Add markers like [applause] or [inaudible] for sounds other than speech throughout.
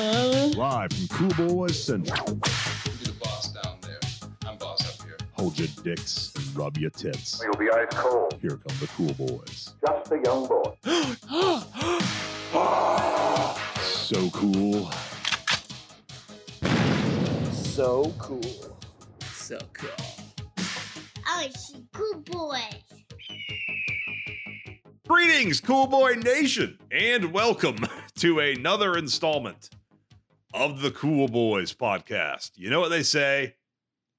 Uh, Live from Cool Boys Central. You the boss down there. I'm boss up here. Hold your dicks and rub your tits. You'll be ice cold. Here come the Cool Boys. Just a young boy. [gasps] So cool. so cool. So cool. Oh, she cool boy. Greetings, Cool Boy Nation, and welcome [laughs] to another installment of the Cool Boys podcast. You know what they say?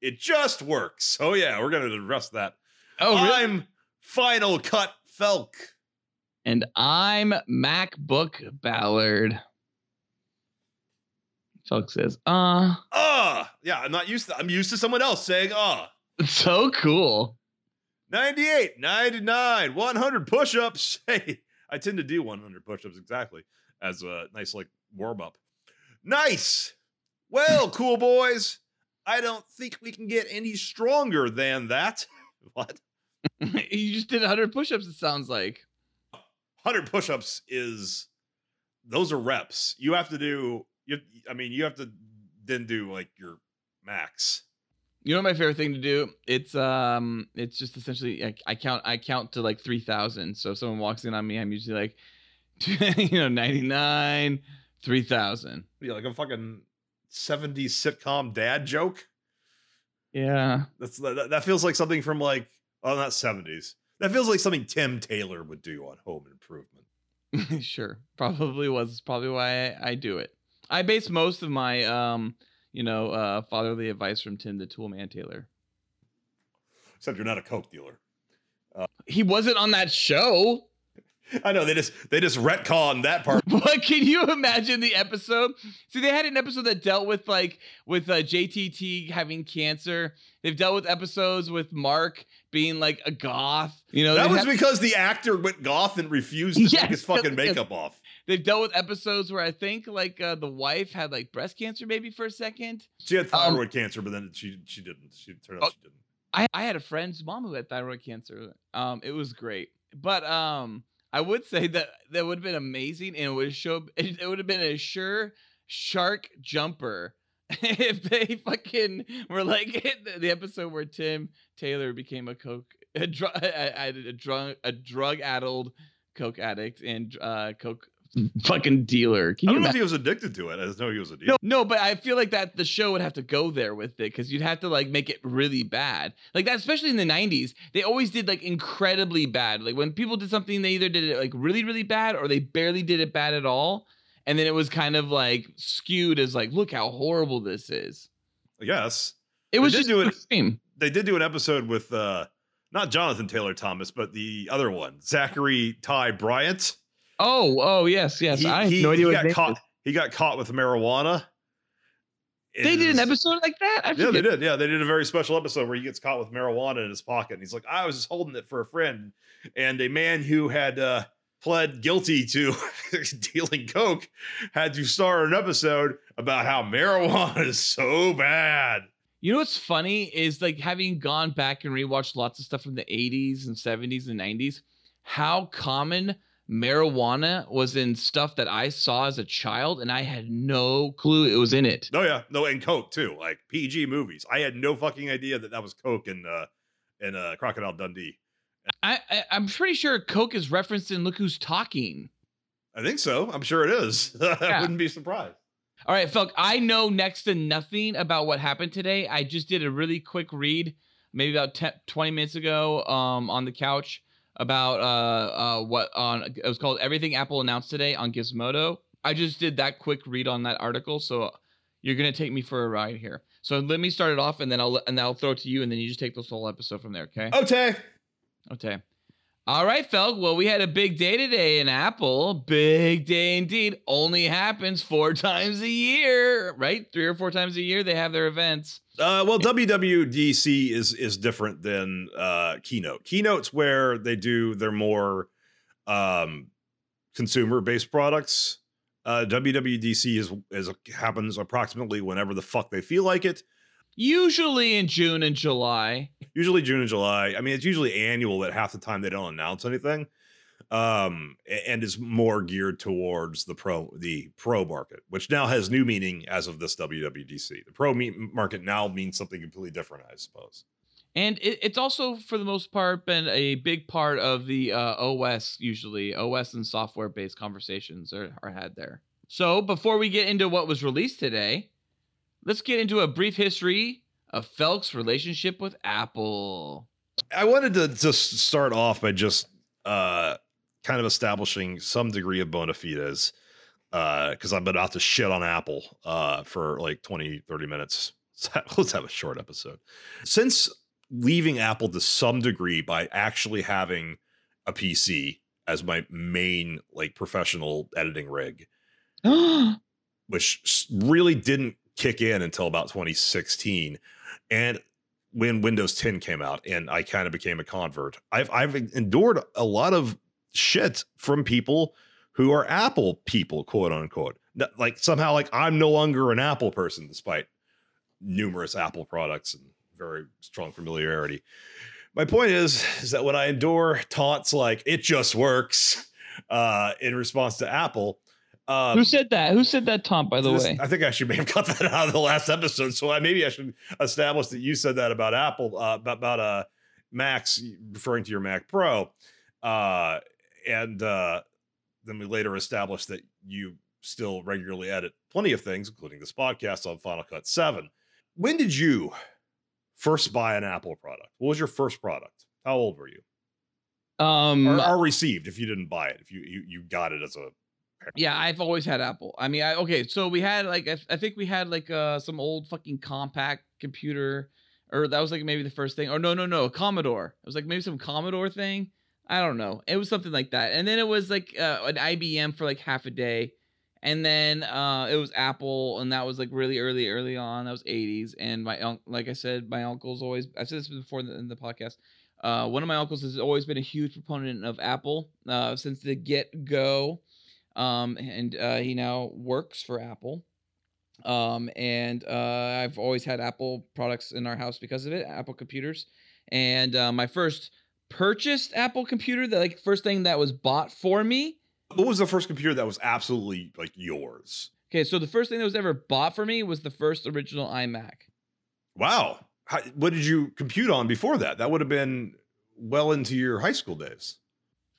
It just works. Oh, yeah, we're going to address that. Oh, really? I'm Final Cut Felk. and I'm MacBook Ballard. Felk says, uh, Ah, yeah, I'm not used to I'm used to someone else saying ah. [laughs] so cool. 98, 99, 100 push-ups. [laughs] Hey, I tend to do 100 push-ups exactly as a nice like warm-up. Nice. Well, cool boys, I don't think we can get any stronger than that. [laughs] What? [laughs] you just did 100 push ups, it sounds like. 100 push-ups is those are reps. You have to do you I mean, you have to then do like your max. You know my favorite thing to do? It's um it's just essentially I, I count I count to like 3000. So if someone walks in on me, I'm usually like [laughs] you know 99 3000. Yeah, like a fucking 70s sitcom dad joke. Yeah. That's that, that feels like something from like oh not 70s. That feels like something Tim Taylor would do on Home Improvement. [laughs] sure. Probably was probably why I, I do it. I base most of my um you know uh fatherly advice from Tim the Toolman Taylor. Except you're not a coke dealer. He wasn't on that show. [laughs] I know they just they just retcon that part. [laughs] But can you imagine the episode? See, they had an episode that dealt with like with uh, JTT having cancer. They've dealt with episodes with Mark being like a goth. You know, That was because the actor went goth and refused to Yes, take his fucking makeup off. they've dealt with episodes where I think like uh, the wife had like breast cancer maybe for a second. She had Um, thyroid cancer, but then she she didn't. She turned out Oh. she didn't. I, I had a friend's mom who had thyroid cancer. Um, it was great, but um, I would say that that would have been amazing, and it would show it, would have been a sure shark jumper [laughs] if they fucking were like [laughs] the, episode where Tim Taylor became a coke a drug a, a drug a drug addled coke addict and uh coke fucking dealer. I don't know imagine? if he was addicted to it. I just know he was a dealer. No, no, but I feel like that the show would have to go there with it because you'd have to like make it really bad, like that. Especially in the '90s, they always did like incredibly bad. Like when people did something, they either did it like really, really bad, or they barely did it bad at all, and then it was kind of like skewed as like, look how horrible this is. Yes. It was just do it- extreme. they did do an episode with uh not Jonathan Taylor Thomas, but the other one, Zachary Ty Bryant. Oh, oh yes, yes. He- I he- no idea he what got his name caught. is. He got caught with marijuana. It They did an episode like that. I Yeah, they did. Yeah, they did a very special episode where he gets caught with marijuana in his pocket, and he's like, "I was just holding it for a friend." And a man who had uh, pled guilty to [laughs] dealing coke had to start an episode about how marijuana [laughs] is so bad. You know what's funny is like having gone back and rewatched lots of stuff from the 80s and 70s and 90s, how common marijuana was in stuff that I saw as a child and I had no clue it was in it. Oh yeah, no, and coke too, like PG movies. I had no fucking idea that that was coke and uh, in uh, Crocodile Dundee. I, I I'm pretty sure Coke is referenced in Look Who's Talking. I think so. I'm sure it is. [laughs] I Yeah. wouldn't be surprised. All right, Felk, I know next to nothing about what happened today. I just did a really quick read, maybe about 10, 20 minutes ago, um, on the couch about uh, uh, what on it was called Everything Apple Announced Today on Gizmodo. I just did that quick read on that article, so you're gonna take me for a ride here. So let me start it off, and then I'll and then I'll throw it to you, and then you just take this whole episode from there. Okay? Okay. Okay. All right, Felk. Well, we had a big day today in Apple. Big day indeed. Only happens four [laughs] times a year, right? Three or four times a year they have their events. Uh, well, WWDC is is different than uh, Keynote. Keynote's where they do their more um, consumer based products. Uh, WWDC is is happens approximately whenever the fuck they feel like it. Usually in June and July. Usually June and July. I mean, it's usually annual. That half the time they don't announce anything. um, and is more geared towards the pro the pro market, which now has new meaning as of this WWDC. The pro me- market now means something completely different, I suppose. And it, it's also, for the most part, been a big part of the uh, OS, usually. OS and software based conversations are, are had there. So, before we get into what was released today, let's get into a brief history of Felk's relationship with Apple. I wanted to just start off by just uh, kind of establishing some degree of bona fides because I'm about to shit on Apple uh, for like 20, 30 minutes. [laughs] So Let's have a short episode. Since leaving Apple to some degree by actually having a PC as my main like professional editing rig, [gasps] which really didn't kick in until about 2016 and when windows 10 came out and i kind of became a convert i've i've endured a lot of shit from people who are apple people quote unquote. Like somehow like i'm no longer an apple person despite numerous apple products and very strong familiarity. My point is is that when i endure taunts like it just works uh in response to apple um, Who said that? Who said that, Tom, by the this- way? I think I should may have [laughs] cut that out of the last episode. So I maybe I should establish that you said that about Apple, uh, about, about uh, Macs, referring to your Mac Pro, uh, and uh, then we later established that you still regularly edit plenty of things, including this podcast on Final Cut Seven. When did you first buy an Apple product? What was your first product? How old were you? Um, Or, or received if you didn't buy it, if you you, you got it as a Yeah, I've always had Apple. I mean, I, okay, so we had like I, I think we had like uh some old fucking compact computer, or that was like maybe the first thing. Or no, no, no, Commodore. It was like maybe some Commodore thing. I don't know. It was something like that. And then it was like uh, an IBM for like half a day, and then uh it was Apple, and that was like really early, early on. That was 80s. And my uncle, like I said, my uncle's always. I said this before in the, in the podcast. Uh, one of my uncles has always been a huge proponent of Apple uh, since the get go um, and uh, he now works for Apple. Um, and uh, I've always had Apple products in our house because of it, Apple computers. And uh, my first purchased Apple computer, the like first thing that was bought for me. what was the first computer that was absolutely like yours? Okay, so the first thing that was ever bought for me was the first original iMac. Wow. How, what did you compute on before that? That would have been well into your high school days.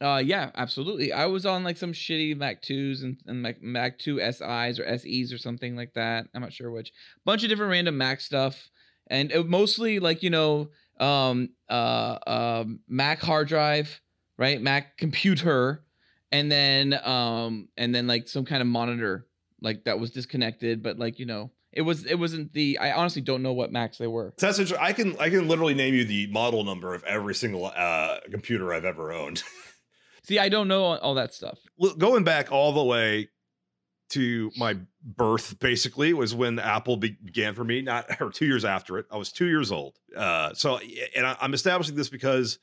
Uh, yeah, absolutely. I was on like some shitty Mac 2s and, and Mac, Mac 2 SIs or SEs or something like that. I'm not sure which. Bunch of different random Mac stuff. And mostly like, you know, um, uh, um, Mac hard drive, right? Mac computer. And then, um, and then like some kind of monitor like that was disconnected, but like, you know, it was, it wasn't the, I honestly don't know what Macs they were. That's interesting. I can I can literally name you the model number of every single uh, computer I've ever owned. [laughs] See, I don't know all that stuff. Well, Going back all the way to my birth, basically, was when Apple be- began for me. Not [laughs] or two years after it. I was two years old. Uh, so, and I, I'm establishing this because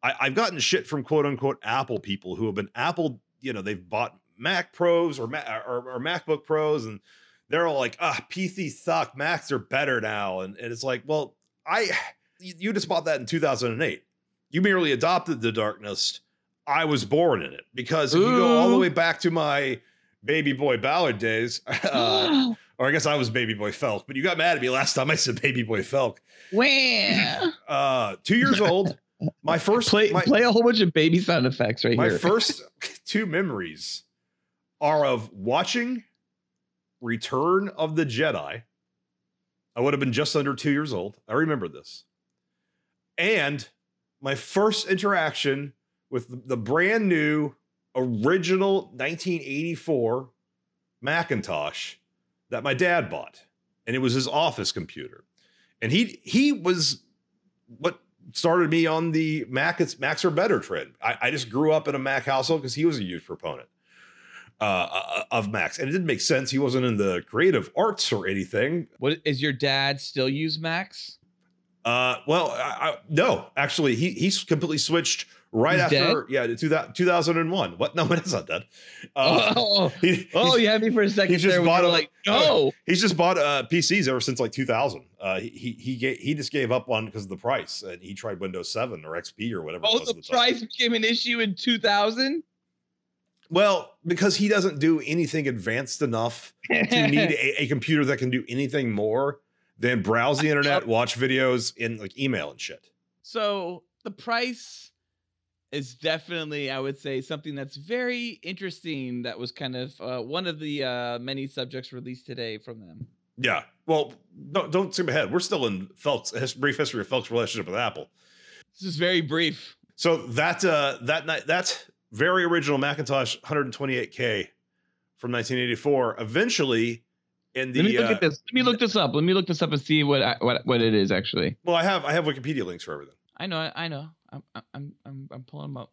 I, I've gotten shit from quote unquote Apple people who have been Apple. You know, they've bought Mac Pros or Ma- or, or MacBook Pros, and they're all like, "Ah, PC suck. Macs are better now." And, and it's like, well, I [sighs] you just bought that in 2008. You merely adopted the darkness. I was born in it because if you go all the way back to my baby boy Ballard days, [laughs] uh, [gasps] or I guess I was baby boy Felk, but you got mad at me last time I said baby boy Felk. Wham! [clears throat] Uh, two years old. My [laughs] first play my, play a whole bunch of baby sound effects right here. my first [laughs] two memories are of watching Return of the Jedi. I would have been just under two years old. I remember this. And my first interaction with the- brand new original 1984 Macintosh that my dad bought. And it was his office computer. And he he was what started me on the Mac it's Macs are better trend. I, I just grew up in a Mac household because he was a huge proponent uh, uh, of Macs, and it didn't make sense. He wasn't in the creative arts or anything. What is your dad still use Macs? Uh, well, I, I, no, actually, he he's completely switched right He's after yeah, the 2000 2001. What? [laughs] No, it's not dead. Uh, oh, [laughs] he- oh, he's- you had me for a second. he's just there bought a- like, no. He's just bought uh, PCs ever since like 2000. Uh, he he he, ga- he just gave up on because of the price, and he tried Windows 7 or XP or whatever. it Oh, was the at the time. price became an issue in 2000. Well, because he doesn't do anything advanced enough to [laughs] need a, a computer that can do anything more than browse the internet, watch videos, and like email and shit. So the price is definitely, I would say, something that's very interesting. That was kind of uh, one of the uh, many subjects released today from them. Yeah. Well, don't don't skip ahead. We're still in Felk's his brief history of Felk's relationship with Apple. This is very brief. So that uh that night that very original Macintosh 128K from 1984 eventually in the Let me look uh, at this. Let me look this up. Let me look this up and see what I, what what it is actually. well I have I have Wikipedia links for everything. I know, I know. I'm, I'm, I'm, I'm pulling them up.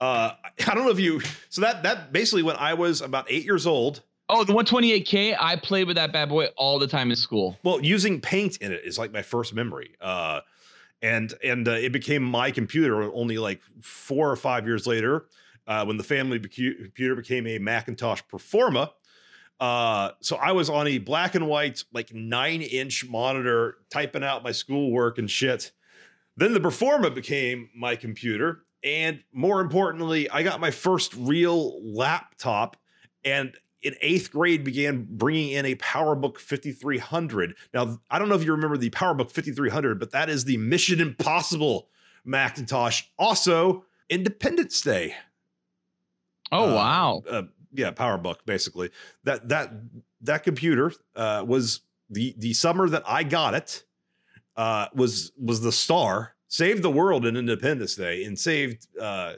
Uh I don't know if you so that that basically when I was about 8 years old, Oh, the 128K. I played with that bad boy all the time in school. well using paint in it is like my first memory. Uh and and uh, it became my computer only like 4 or 5 years later uh when the family becu- computer became a Macintosh Performa. Uh, so I was on a black and white, like nine inch monitor, typing out my schoolwork and shit. Then the Performa became my computer. And more importantly, I got my first real laptop and in eighth grade began bringing in a PowerBook 5300. Now, I don't know if you remember the PowerBook 5300, but that is the Mission Impossible Macintosh. Also, Independence Day Oh uh, wow. uh, yeah, PowerBook basically. That that that computer uh, was the the summer that I got it uh, was was the star. Saved the world in Independence Day and saved uh,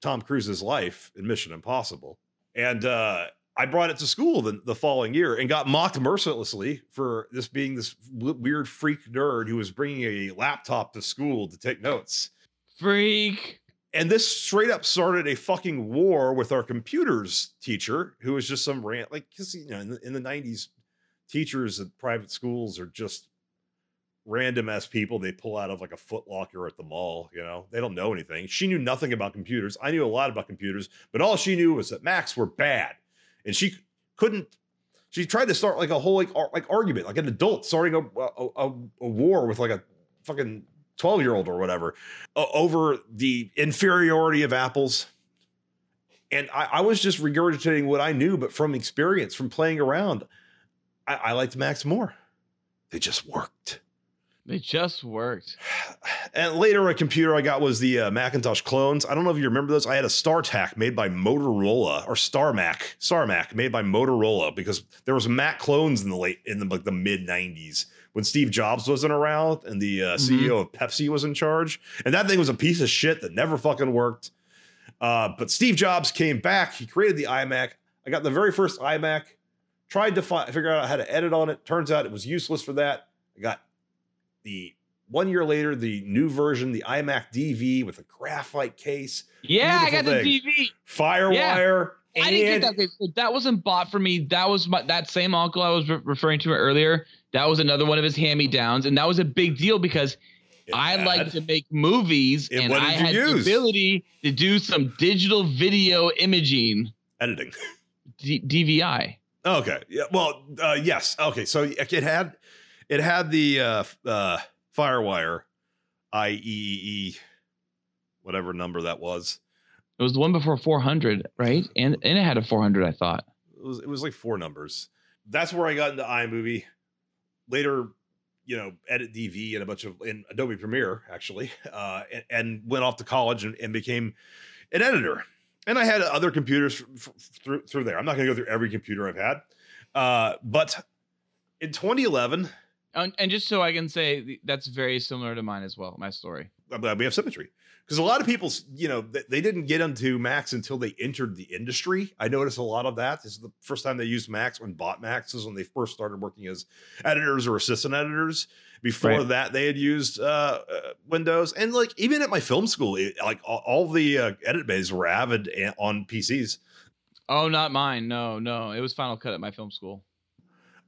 Tom Cruise's life in Mission Impossible. And uh, I brought it to school the, the following year and got mocked mercilessly for this being this weird freak nerd who was bringing a laptop to school to take notes Freak. and this straight up started a fucking war with our computers teacher who was just some rant like because you know in the, in the 90s teachers at private schools are just random ass people they pull out of like a foot locker at the mall you know they don't know anything she knew nothing about computers i knew a lot about computers but all she knew was that macs were bad and she couldn't she tried to start like a whole like ar- like argument like an adult starting a a, a, a war with like a fucking 12 year old or whatever o- over the inferiority of apples. And I, I was just regurgitating what I knew, but from experience, from playing around, I, I liked Macs more. They just worked. It just worked. And later, a computer I got was the uh, Macintosh clones. I don't know if you remember those. I had a StarTAC made by Motorola or StarMax, StarMax made by Motorola because there was Mac clones in the late in the like the mid '90s when Steve Jobs wasn't around and the uh. CEO of Pepsi was in charge. And that thing was a piece of shit that never fucking worked. Uh, but Steve Jobs came back. He created the iMac. I got the very first iMac. Tried to fi- figure out how to edit on it. Turns out it was useless for that. I got the one year later the new version, the iMac DV with a graphite case, Yeah, I got beautiful the. DV. FireWire. I didn't get that. So that wasn't bought for me. That was my, that same uncle I was re- referring to earlier. That was another one of his hand me downs, and that was a big deal because It I had- like to make movies, And and what I did you had use? the ability to do some digital video imaging, editing. D- DVI. Okay. Yeah. Well, uh, yes. Okay. So it had it had the uh, uh, FireWire IEEE, whatever number that was. It was the one before 400, right? And and it had a 400, I thought. It was it was like four numbers. That's where I got into iMovie. Later, you know, Edit DV and a bunch of in Adobe Premiere actually, uh, and, and went off to college and, and became an editor. And I had other computers f- f- through through there. I'm not going to go through every computer I've had, uh, but in 2011, And, and just so I can say, that's very similar to mine as well. My story. I'm glad we have symmetry because a lot of people, you know, they, didn't get into Macs until they entered the industry. I noticed a lot of that. This is the first time they used Macs when bought Macs is when they first started working as editors or assistant editors. Before Right. that, they had used uh, uh, Windows, and like even at my film school, it, like all, all the uh, edit bays were Avid a- on PCs. Oh, not mine. No, no. It was Final Cut at my film school.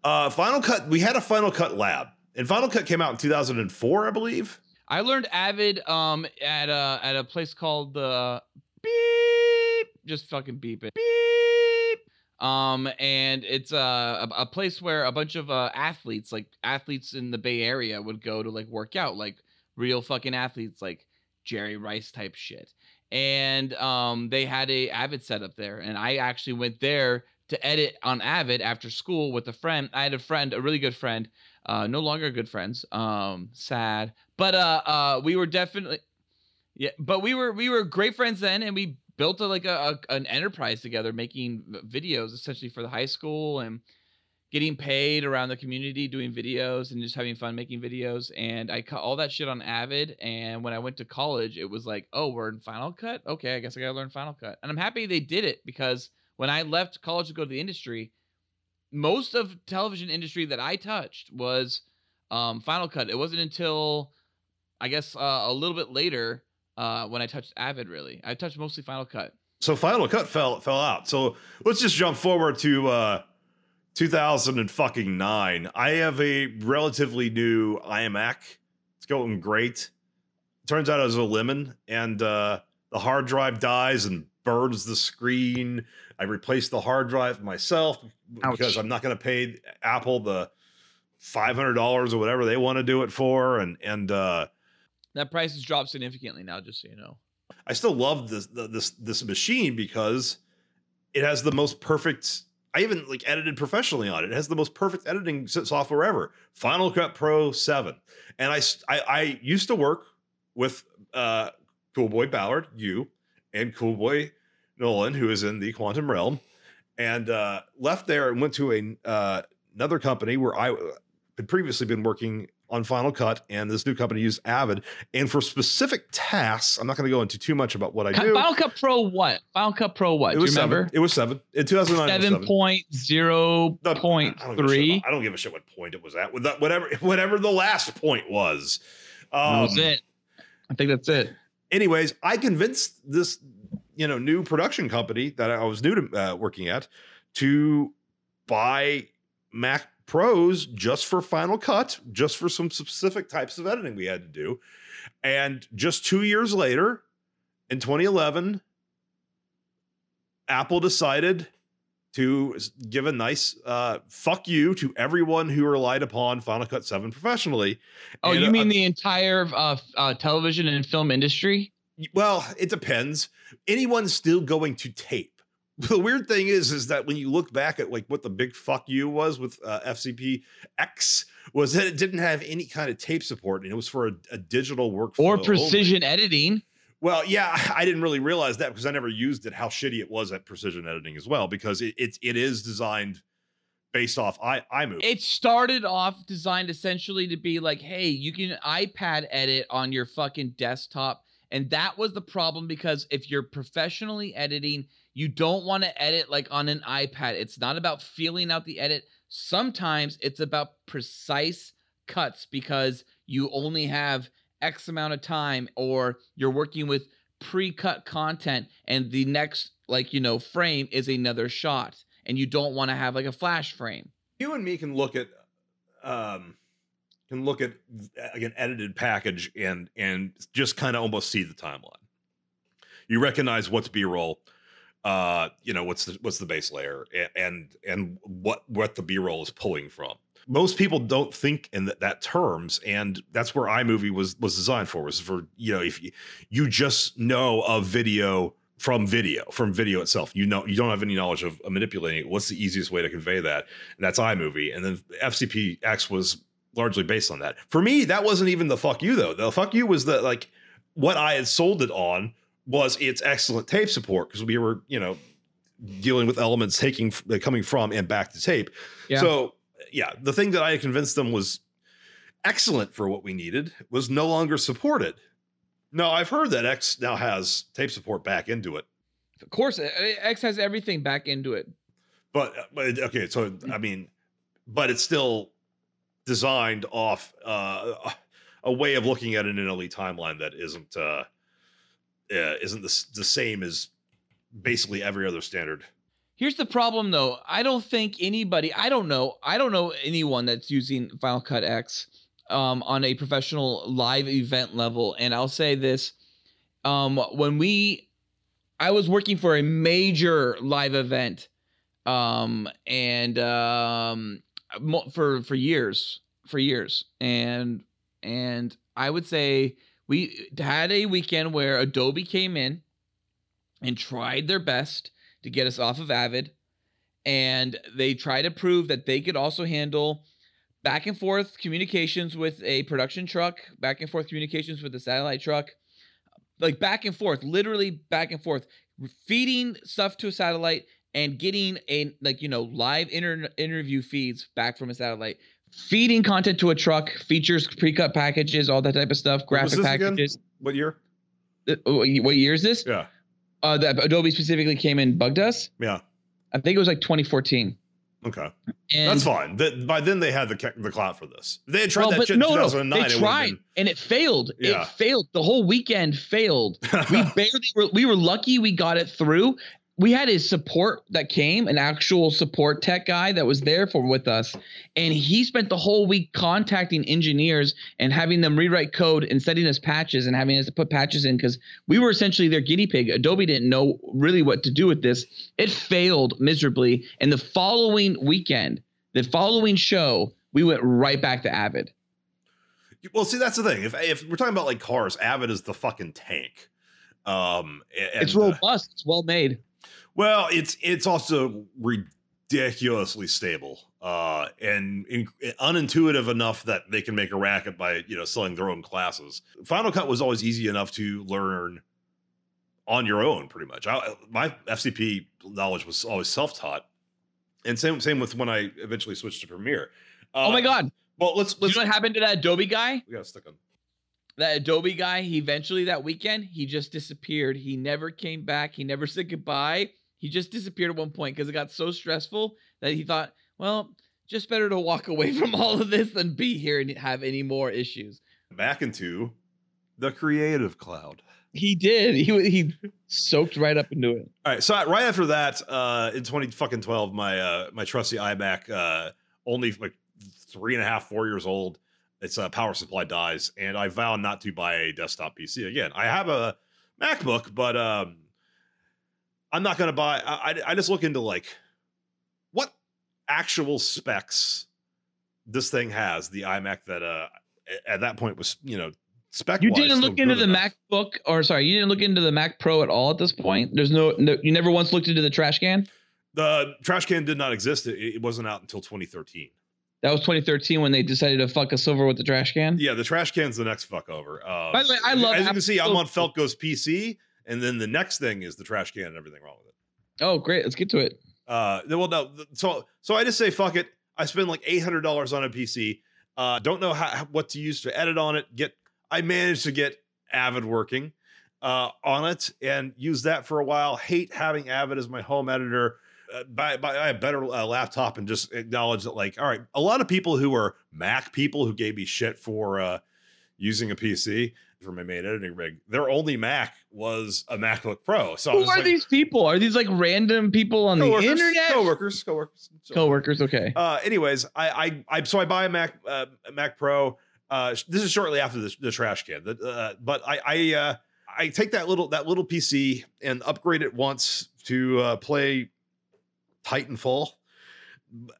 Uh, Final Cut, we had a Final Cut lab, and Final Cut came out in 2004, I believe. I learned Avid um at a at a place called the beep. Just fucking beep it. Beep. Um, and it's a a place where a bunch of uh, athletes, like athletes in the Bay Area, would go to like work out, like real fucking athletes, like Jerry Rice type shit. And um, they had a Avid set up there, and I actually went there to edit on Avid after school with a friend. I had a friend, a really good friend, uh, no longer good friends. Um, sad, but uh, uh, we were definitely, yeah, but we were we were great friends then, and we built a, like a, a an enterprise together, making videos essentially for the high school and getting paid around the community doing videos and just having fun making videos and i cut all that shit on avid and when i went to college it was like oh we're in final cut okay i guess i gotta learn final cut and i'm happy they did it because when i left college to go to the industry most of television industry that i touched was um, final cut it wasn't until i guess uh, a little bit later uh, when i touched avid really i touched mostly final cut So Final Cut fell fell out. So let's just jump forward to uh 2009. I have a relatively new iMac. It's going great. Turns out it was a lemon, and uh, the hard drive dies and burns the screen. I replaced the hard drive myself because I'm not going to pay Apple the five hundred dollars or whatever they want to do it for, and and uh, that price has dropped significantly now just so you know I still love this this this machine because it has the most perfect. I even like edited professionally on it. It has the most perfect editing software ever. Final Cut Pro Seven, and I I used to work with uh, Cool Boy Ballard, you, and Cool Boy Nolan, who is in the quantum realm, and uh, left there and went to a uh, another company where I had previously been working on Final Cut, and this new company used Avid. And for specific tasks, I'm not going to go into too much about what I do. Final Cut Pro what? Final Cut Pro what? it Do you was remember? seven. It was seven in 2009. it was Seven point zero No, point I don't give a shit three. I don't give a shit what point it was at. Whatever, [laughs] whatever the last point was. That Um, was it. I think that's it. anyways, I convinced this, you know, new production company that I was new to uh, working at to buy Mac Pros just for Final Cut, just for some specific types of editing we had to do. And just two years later, in 2011, Apple decided to give a nice uh, fuck you to everyone who relied upon Final Cut 7 professionally. Oh, And, you uh, mean the entire uh, uh, television and film industry? Well, it depends. Anyone's still going to tape. [laughs] The weird thing is, is that when you look back at like what the big fuck you was with uh, FCP X, was that it didn't have any kind of tape support, and it was for a, a digital workflow Or only. precision editing? Well, yeah, [laughs] I didn't really realize that because I never used it. How shitty it was at precision editing as well, because it it, it is designed based off i iMovie. It started off designed essentially to be like, hey, you can iPad edit on your fucking desktop. And that was the problem because if you're professionally editing, you don't want to edit like on an iPad. It's not about feeling out the edit. Sometimes it's about precise cuts because you only have X amount of time or you're working with pre-cut content and the next like you know frame is another shot and you don't want to have like a flash frame. you and me can look at um can look at like an edited package and and just kind of almost see the timeline. You recognize what's b-roll uh you know what's the what's the base layer and and what what the b-roll is pulling from. Most people don't think in that, that terms and that's where imovie was was designed for was for you know if you, you just know of video from video from video itself. You know you don't have any knowledge of, of manipulating it. What's the easiest way to convey that? And that's iMovie. And then FCPX was largely based on that. For me, that wasn't even the fuck you though. The fuck you was the like what I had sold it on was its excellent tape support because we were you know dealing with elements taking uh, coming from and back to tape. Yeah. So yeah, the thing that I had convinced them was excellent for what we needed was no longer supported. No, I've heard that X now has tape support back into it. Of course, uh, X has everything back into it. but but okay so i mean but it's still designed off uh a way of looking at an NLE timeline that isn't uh, isn't the, the same as basically every other standard Here's the problem though. I don't think anybody, I don't know, I don't know anyone that's using Final Cut X um, on a professional live event level. And I'll say this: um, when we, I was working for a major live event, um, and um, for for years, for years, and and I would say we had a weekend where Adobe came in and tried their best to get us off of Avid, and they tried to prove that they could also handle back and forth communications with a production truck, back and forth communications with a satellite truck, like back and forth, literally back and forth, feeding stuff to a satellite and getting a like you know live inter- interview feeds back from a satellite, feeding content to a truck, features, pre-cut packages, all that type of stuff, What graphic again? packages. What year? Uh, What year is this? Yeah. Uh, that Adobe specifically came and bugged us. Yeah. I think it was like 2014. Okay. And That's fine. That by then they had the the clout for this. If they had tried Well, that shit in no, no, 2009. they tried been- and it failed. Yeah. It failed. The whole weekend failed. We [laughs] barely were. We were lucky we got it through. We had a support that came, an actual support tech guy that was there for with us, and he spent the whole week contacting engineers and having them rewrite code and sending us patches and having us put patches in because we were essentially their guinea pig. Adobe didn't know really what to do with this. It failed miserably, and the following weekend, the following show, we went right back to Avid. Well, see, that's the thing. If if we're talking about like cars, Avid is the fucking tank. Um, a- it's and, uh, robust. It's well made. Well, it's it's also ridiculously stable, uh, and in, unintuitive enough that they can make a racket by you know selling their own classes. Final Cut was always easy enough to learn on your own, pretty much. I, my FCP knowledge was always self taught, and same same with when I eventually switched to Premiere. Uh, oh my god! Well, let's You let's know what happened to that Adobe guy? we gotta stick on. That Adobe guy. He eventually that weekend he just disappeared. He never came back. He never said goodbye. He just disappeared at one point because it got so stressful that he thought, well, just better to walk [laughs] away from all of this than be here and have any more issues. back into the creative cloud. He did. He he soaked right up into it. All right, so right after that, uh, in twenty fucking twelve, my uh, my trusty iMac, uh, only like three and a half, four years old. Its uh, power supply dies, and I vow not to buy a desktop PC again. I have a MacBook, but um, I'm not going to buy. I, I just look into like what actual specs this thing has. The iMac that uh at that point was you know spec. You didn't look into the MacBook, or sorry, you didn't look into the Mac Pro at all at this point. There's no, no you never once looked into the trash can. The trash can did not exist. It, it wasn't out until 2013. That was 2013 when they decided to fuck us over with the trash can. Yeah, the trash can's the next fuck over. Um, By the way, I love As you can Apple- see, I'm on Feltco's PC, and then the next thing is the trash can and everything wrong with it. Oh, great. Let's get to it. Uh, well, no, so so I just say fuck it. I spend like eight hundred dollars on a PC. Uh, don't know how what to use to edit on it. Get I managed to get Avid working uh, on it and use that for a while. Hate having Avid as my home editor. Uh, buy, buy a better uh, laptop and just acknowledge that, like, all right, a lot of people who are Mac people who gave me shit for uh, using a PC for my main editing rig, their only Mac was a MacBook Pro. So Who are like, these people? Are these like random people on the internet? coworkers, coworkers, So- Coworkers, okay. uh, anyways, I, I, I, so I buy a Mac, uh, a Mac Pro. Uh, this is shortly after the, the trash can. Uh, but I, I, uh, I take that little that little PC and upgrade it once to uh, play Titanfall.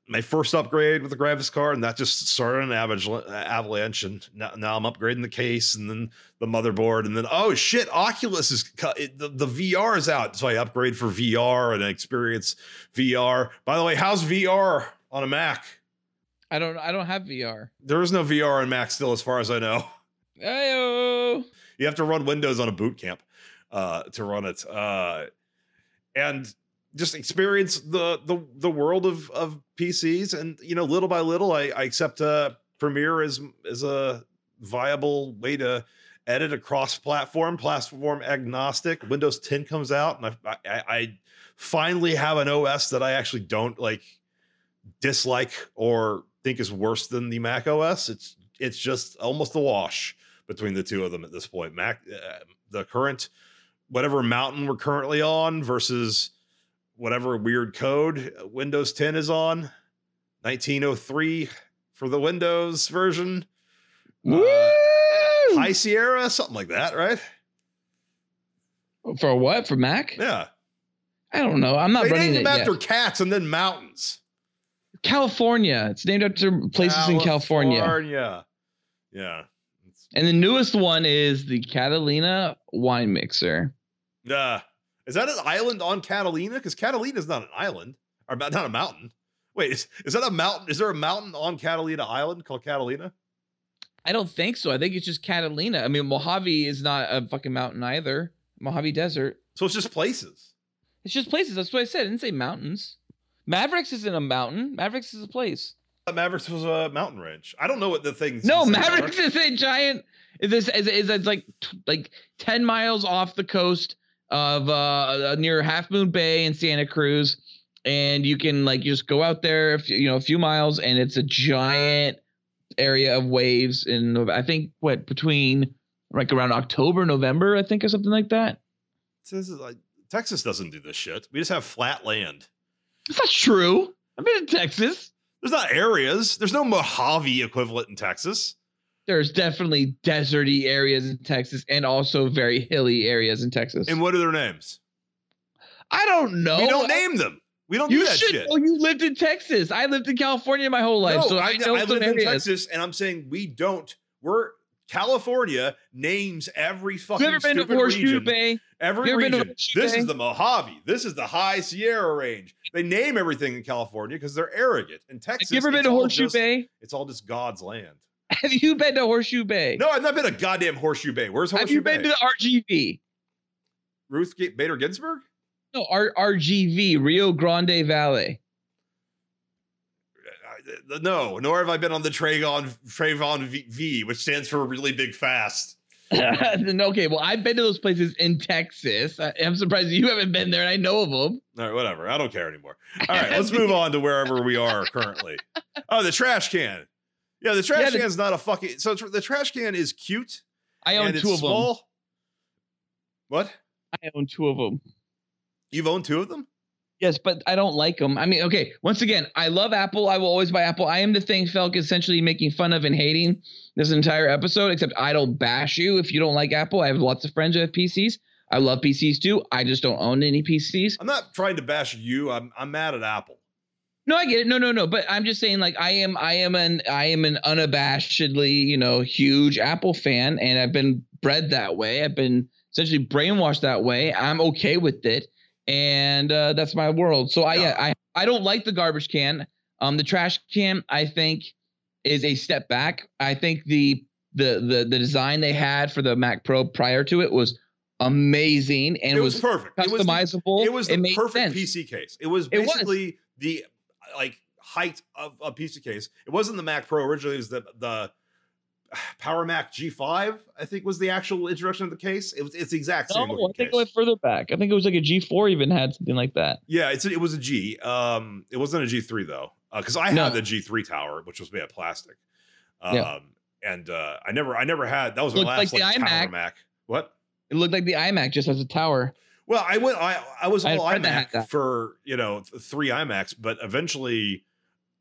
My first upgrade with the graphics card, and that just started an avalanche. avalanche and now, now I'm upgrading the case, and then the motherboard, and then oh shit, Oculus is cut. It, the, the VR is out, so I upgrade for VR and I experience VR. By the way, how's VR on a Mac? I don't I don't have VR. There is no VR on Mac still, as far as I know. Ayo. You have to run Windows on a boot camp uh, to run it, uh, and just experience the the the world of of PCs. And you know, little by little, I, I accept uh, Premiere as as a viable way to edit across platform, platform agnostic. Windows 10 comes out, and I, I I finally have an OS that I actually don't like dislike or think is worse than the Mac OS. It's it's just almost a wash between the two of them at this point. Mac, uh, the current whatever mountain we're currently on versus whatever weird code Windows 10 is on, 1903 for the Windows version. Woo! High Sierra, something like that, right? For what? For Mac? Yeah. I don't know. I'm not They running named it them yet. after cats and then mountains. California. It's named after places in California. California. Yeah. It's- And the newest one is the Catalina wine mixer. Uh, is that an island on Catalina? Because Catalina is not an island, or not a mountain. Wait, is, is that a mountain? Is there a mountain on Catalina Island called Catalina? I don't think so. I think it's just Catalina. I mean, Mojave is not a fucking mountain either. Mojave Desert. So it's just places. It's just places. That's what I said. I didn't say mountains. Mavericks isn't a mountain. Mavericks is a place. Mavericks was a mountain range. I don't know what the things. No, said are. Mavericks is a giant. Is this is is it's like t- like ten miles off the coast of uh near Half Moon Bay in Santa Cruz, and you can like just go out there, a few- you know, a few miles, and it's a giant area of waves. And I think what between like around October, November, I think, or something like that. So This is like Texas doesn't do this shit. We just have flat land. That's not true. I've been in Texas. There's not areas. There's no Mojave equivalent in Texas. There's definitely deserty areas in Texas and also very hilly areas in Texas. And what are their names? I don't know. we don't name them. We don't do You that should shit. know. You lived in Texas. I lived in California my whole life, no, so I, I, know I live in areas. Texas, and I'm saying we don't. We're California names every fucking You ever been to stupid Horseshoe region. Bay? Every You ever been to region. This Bay? is the Mojave. This is the High Sierra Range. They name everything in California because they're arrogant. In Texas, you ever been to Horseshoe just- Bay? It's all just God's land. [laughs] Have you been to Horseshoe Bay? No, I've not been to goddamn Horseshoe Bay. Where's Horseshoe Bay? Have you Bay? been to the RGV? Ruth G- Bader Ginsburg? No, R- RGV, Rio Grande Valley. Uh, No, nor have I been on the Trayvon Trayvon v, v, which stands for really big fast. [laughs] okay, well, I've been to those places in Texas. I, I'm surprised you haven't been there, and I know of them. All right, whatever. I don't care anymore. All right, let's move [laughs] on to wherever we are currently. Oh, the trash can. Yeah, the trash Yeah, the- can's not a fucking. So tr- the trash can is cute. I own two of them. What? I own two of them. You've owned two of them? Yes, but I don't like them. I mean, okay, once again, I love Apple. I will always buy Apple. I am the thing Felk is essentially making fun of and hating this entire episode, except I don't bash you if you don't like Apple. I have lots of friends who have PCs. I love PCs too. I just don't own any PCs. I'm not trying to bash you. I'm I'm mad at Apple. No, I get it. No, no, no. But I'm just saying, like, I am, I am an, I am an unabashedly, you know, huge Apple fan, and I've been bred that way. I've been essentially brainwashed that way. I'm okay with it, and uh, that's my world. So I, Yeah. I, I don't like the garbage can. Um, the trash can, I think, is a step back. I think the the the the design they had for the Mac Pro prior to it was amazing and it was, was, perfect. It was the, customizable. it was the made perfect sense. PC case. It was It was. basically the like height of a PC case. It wasn't the Mac Pro originally. It was the the [sighs] Power Mac G5. I think was the actual introduction of the case. It was it's the exact same. No, I think case. it went further back. I think it was like a G4 even had something like that. Yeah, it's it was a G. Um, it wasn't a G three though, because I No. had the G three tower, which was made of plastic. Um, Yeah. and uh, I never, I never had. That was my last like like, the iMac. Mac. What? It looked like the iMac just has a tower. Well, I went. I I was I a all that iMac for you know three iMacs, but eventually,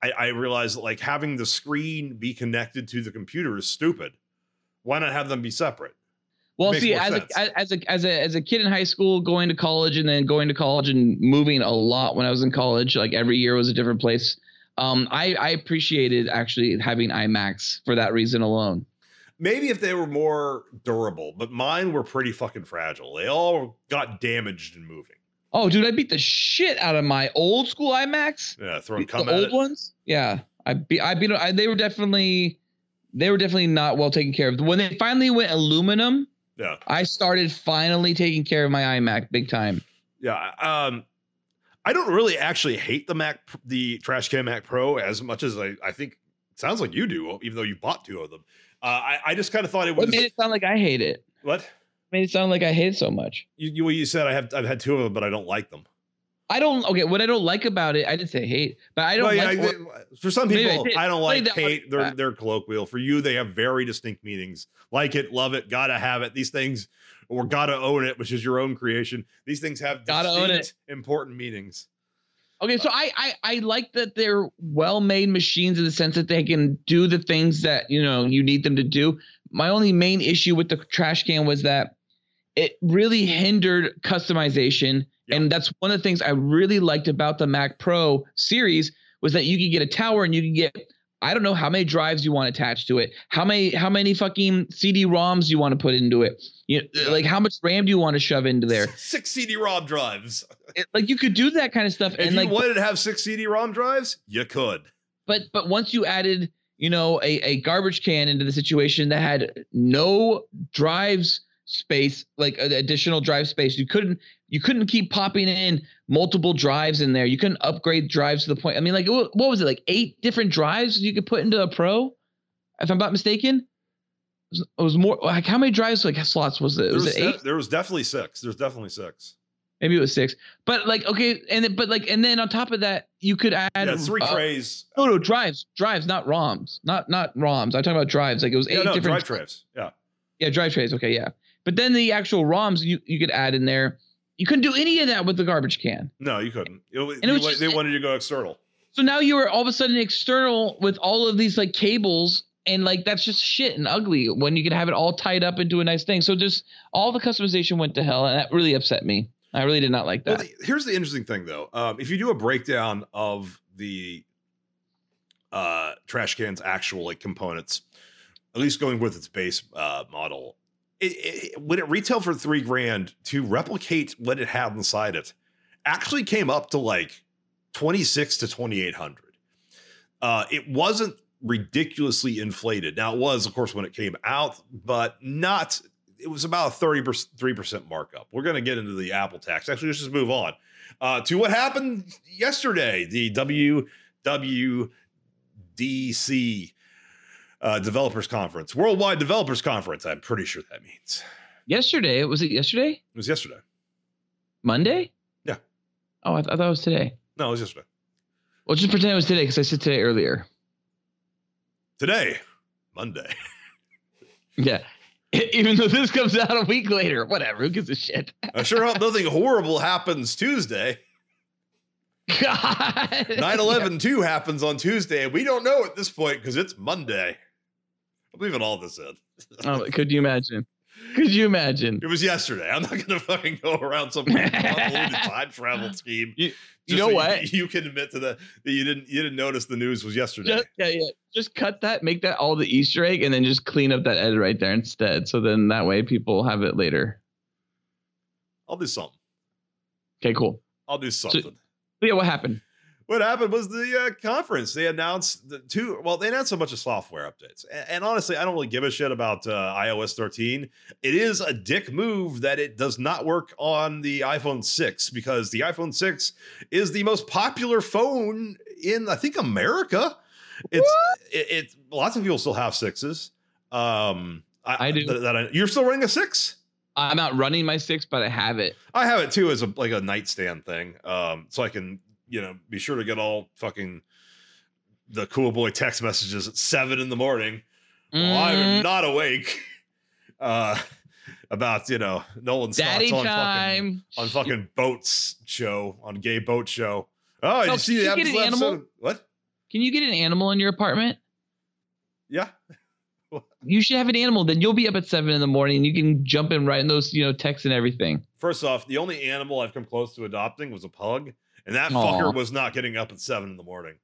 I, I realized that like having the screen be connected to the computer is stupid. Why not have them be separate? Well, see, as sense. a, as a as a as a kid in high school, going to college and then going to college and moving a lot when I was in college, like every year was a different place. Um, I I appreciated actually having iMacs for that reason alone. Maybe if they were more durable, but mine were pretty fucking fragile. They all got damaged in moving. Oh, dude, I beat the shit out of my old school iMacs. Yeah, throwing the cum at old it. ones. Yeah, I beat. I beat. I, they were definitely, they were definitely not well taken care of. When they finally went aluminum, Yeah, I started finally taking care of my iMac big time. yeah. Um, I don't really actually hate the Mac, the Trash Can Mac Pro as much as I, I think. It sounds like you do, even though you bought two of them. Uh, I, I just kind of thought it was What made it sound like I hate it? what Made it sound like I hate it so much. you, you, well, you said. I have I've had two of them, but I don't like them. I don't. Okay, what I don't like about it, I didn't say hate, but I don't Well, like. yeah, I- for some Maybe I people. I, don't like hate. They're they're colloquial. For you, they have very distinct meanings. Like it, love it, gotta have it. These things, or gotta own it, which is your own creation. These things have Gotta own it. important meanings. Okay, so I, I I like that they're well-made machines in the sense that they can do the things that you know you need them to do. My only main issue with the trash can was that it really hindered customization, Yeah. and that's one of the things I really liked about the Mac Pro series was that you could get a tower and you can get I don't know how many drives you want attached to it, how many how many fucking CD-ROMs you want to put into it, you know, Yeah. like how much RAM do you want to shove into there? [laughs] Six CD-ROM drives. It- like you could do that kind of stuff, If and you like wanted to have six CD-ROM drives, you could. but but once you added you know a, a garbage can into the situation that had no drives space like additional drive space you couldn't you couldn't keep popping in multiple drives in there you couldn't upgrade drives to the point i mean like what was it like eight different drives you could put into a pro if i'm not mistaken it was, it was more like how many drives like slots was it There was was, it de- eight there was definitely six. There's definitely six. maybe it was six but like okay and then but like and then on top of that you could add yeah, three uh, trays. No, no, drives, drives, not ROMs, not not ROMs. I'm talking about drives. Like it was eight Yeah, no, different drive trays. Yeah. Yeah, drive trays. Okay, yeah. But then the actual ROMs you you could add in there. You couldn't do any of that with the garbage can. No, you couldn't. It, wa- it was wa- just- they wanted you to go external. So now you were all of a sudden external with all of these like cables, and like that's just shit and ugly when you could have it all tied up into a nice thing. So just all the customization went to hell, and that really upset me. I really did not like Well, that. the- here's the interesting thing, though. Um, if you do a breakdown of the uh, trash can's actual like components, at least going with its base uh, model, it, it, when it retailed for three grand to replicate what it had inside it, actually came up to like twenty six to twenty eight hundred. Uh, it wasn't ridiculously inflated. Now it was, of course, when it came out, but not. It was about a thirty three percent markup. We're going to get into the Apple tax. Actually, let's just move on uh, to what happened yesterday. The WWDC uh, Developers Conference, Worldwide Developers Conference. I'm pretty sure that means Yesterday, was it yesterday? it was yesterday. Monday? Yeah. Oh, I, th- I thought it was today. No, it was yesterday. Well, just pretend it was today because I said today earlier. Today, Monday. [laughs] Yeah. Even though this comes out a week later, whatever. Who gives a shit? I sure hope nothing horrible happens Tuesday. [laughs] God. 9 11 2 happens on Tuesday, and we don't know at this point because it's Monday. I'm leaving all this in. Oh, could you imagine? [laughs] Could you imagine? It was yesterday. I'm not going [laughs] to fucking go around some [laughs] convoluted time travel scheme. You- just know so what? You, can admit to the that you didn't you didn't notice the news was yesterday. Just, yeah, yeah. Just cut that, make that all the Easter egg, and then just clean up that edit right there instead. So then that way people have it later. I'll do something. Okay, cool. I'll do something. But yeah, what happened? What happened was the uh, conference. They announced the two. Well, they announced a bunch of software updates, and, and honestly, I don't really give a shit about uh, iOS 13. It is a dick move that it does not work on the iPhone 6 because the iPhone 6 is the most popular phone in I think America. It's it, it. Lots of people still have sixes. Um, I do. That, that I, you're still running a six. I'm not running my six, but I have it. I have it too as a like a nightstand thing, um, so I can you know be sure to get all fucking the cool boy text messages at seven in the morning while I'm not awake. Uh, about you know Nolan's Daddy thoughts on time. fucking on fucking boats show on gay boat show. Oh, did Oh, you see can the you get an episode? animal? What? Can you get an animal in your apartment? Yeah, [laughs] You should have an animal. Then you'll be up at seven in the morning. and You can jump in right in those, you know, texts and everything. First off, the only animal I've come close to adopting was a pug, and that Aw. fucker was not getting up at seven in the morning.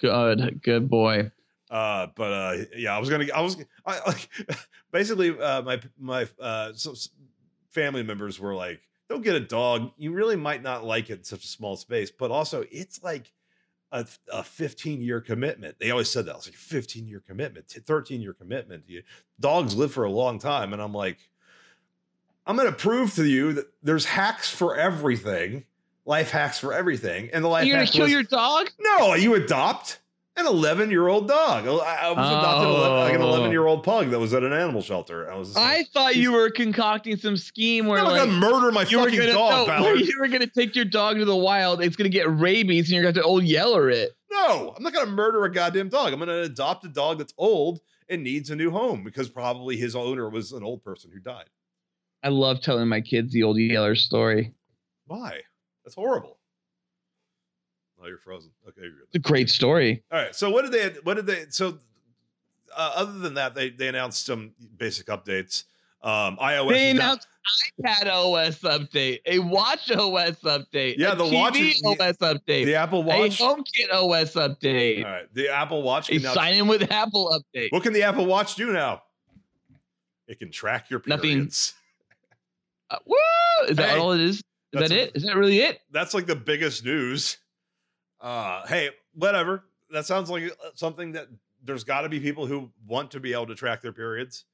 Good, good boy. Uh, but uh, yeah, I was gonna, I was, I [laughs] like, basically, uh, my my uh, so, family members were like, "Don't get a dog. You really might not like it in such a small space, but also it's like." A, a 15 year commitment. They always said that. It's like 15 year commitment, 13 year commitment. You, dogs live for a long time. And I'm like, I'm going to prove to you that there's hacks for everything, life hacks for everything. And the life hacks You're gonna kill was- your dog? no, you adopt an 11 year old dog. I, I was adopted like an Oh. 11 year old pug that was at an animal shelter. I was I like, thought you were concocting some scheme where I'm like gonna murder my you fucking gonna dog, [laughs] no, you were gonna take your dog to the wild. It's gonna get rabies, and you're gonna have to old yeller it. No, I'm not gonna murder a goddamn dog. I'm gonna adopt a dog that's old and needs a new home because probably his owner was an old person who died. I love telling my kids the old yeller story. Why? That's horrible. Oh, you're frozen. Okay, you're good. It's a great story. All right. So what did they? What did they? So uh, other than that, they they announced some basic updates. Um, iOS. They announced iPad OS update, a Watch OS update, Yeah, a the TV watch is- OS update, the Apple Watch. All HomeKit OS update, All right, The Apple Watch. a now, sign in with Apple update. what can the Apple Watch do now? It can track your Nothing. Uh, woo! Is that all it is? Is that's that a- it? Is that really it? That's like the biggest news. Uh, hey, whatever. That sounds like uh, something that there's got to be people who want to be able to track their periods.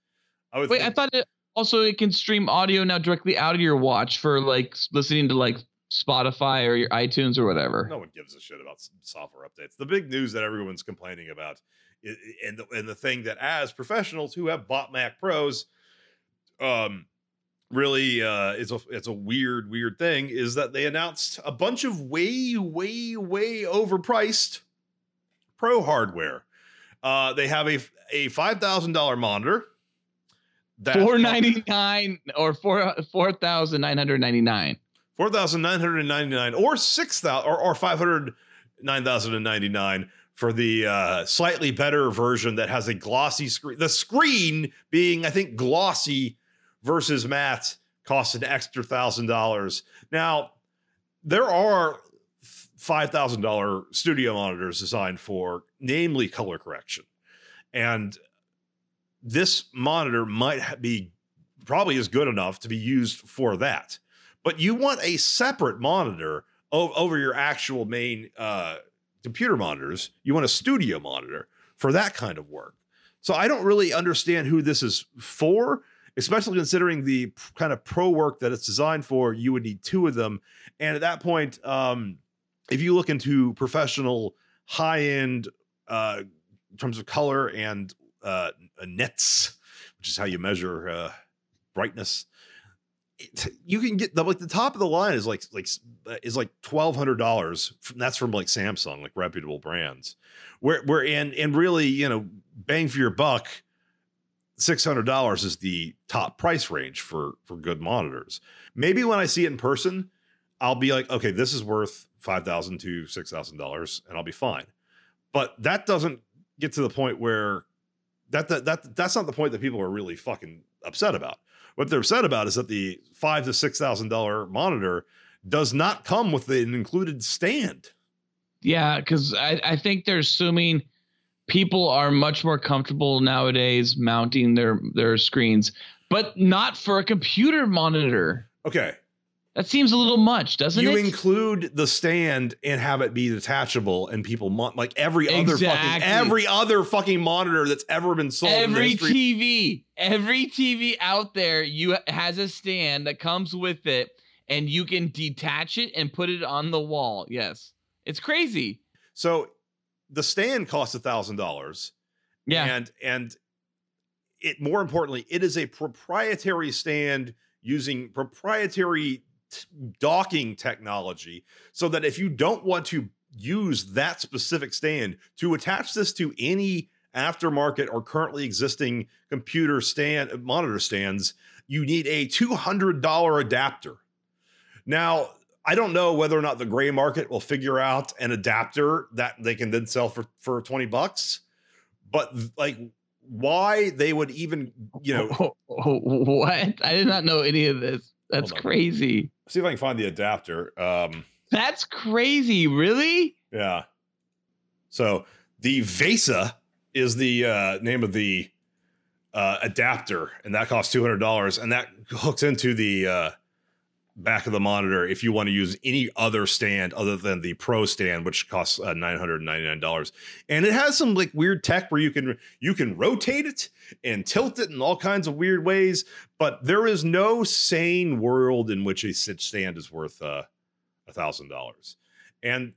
I would. Wait, I thought it also it can stream audio now directly out of your watch for like listening to like Spotify or your iTunes or whatever. No one gives a shit about software updates. The big news that everyone's complaining about, and the, and the thing that as professionals who have bought Mac Pros, um, really uh, it's a it's a weird weird thing is that they announced a bunch of way way way overpriced Pro hardware. Uh, they have a a five thousand dollar monitor. that Four ninety nine or four four thousand nine hundred ninety nine. four thousand nine hundred ninety nine or six thousand or, or five hundred nine thousand and ninety nine for the uh, slightly better version that has a glossy screen. The screen being, I think, glossy versus matte costs an extra thousand dollars. Now there are five thousand dollar studio monitors designed for, namely color correction, and this monitor might be probably is good enough to be used for that but you want a separate monitor o- over your actual main uh, computer monitors. You want a studio monitor for that kind of work. So I don't really understand who this is for, especially considering the kind of pro work that it's designed for. You would need two of them, and at that point, um, if you look into professional high end uh, in terms of color and uh, nits, which is how you measure uh, brightness it- you can get the like the top of the line is like like is like twelve hundred dollars. That's from like Samsung, like reputable brands. Where where and and really you know bang for your buck, six hundred dollars is the top price range for for good monitors. Maybe when I see it in person, I'll be like, okay, this is worth 5,000 to six thousand dollars, and I'll be fine. But that doesn't get to the point where that that that that's not the point that people are really fucking upset about. What they're upset about is that the five to six thousand dollar monitor does not come with an included stand. Yeah, because I, I think they're assuming people are much more comfortable nowadays mounting their their screens, but not for a computer monitor. Okay, That seems a little much, doesn't you it? You include the stand and have it be detachable, and people mon- like every other fucking every other fucking monitor that's ever been sold. every TV, every TV out there, you has a stand that comes with it, and you can detach it and put it on the wall. Yes, it's crazy. So the stand costs a thousand dollars. Yeah, and and it more importantly it is a proprietary stand using proprietary t- docking technology so that if you don't want to use that specific stand to attach this to any aftermarket or currently existing computer stand monitor stands you need a $200 adapter now I don't know whether or not the gray market will figure out an adapter that they can then sell for for 20 bucks but like why they would even you know [laughs] what? I did not know any of this. That's crazy. see if i can find the adapter um That's crazy. Really? yeah so the vesa is the uh name of the uh adapter and that costs $200 and that hooks into the uh back of the monitor if you want to use any other stand other than the pro stand which costs uh, $999 and it has some like weird tech where you can you can rotate it and tilt it in all kinds of weird ways but there is no sane world in which a sit stand is worth uh, a thousand dollars. And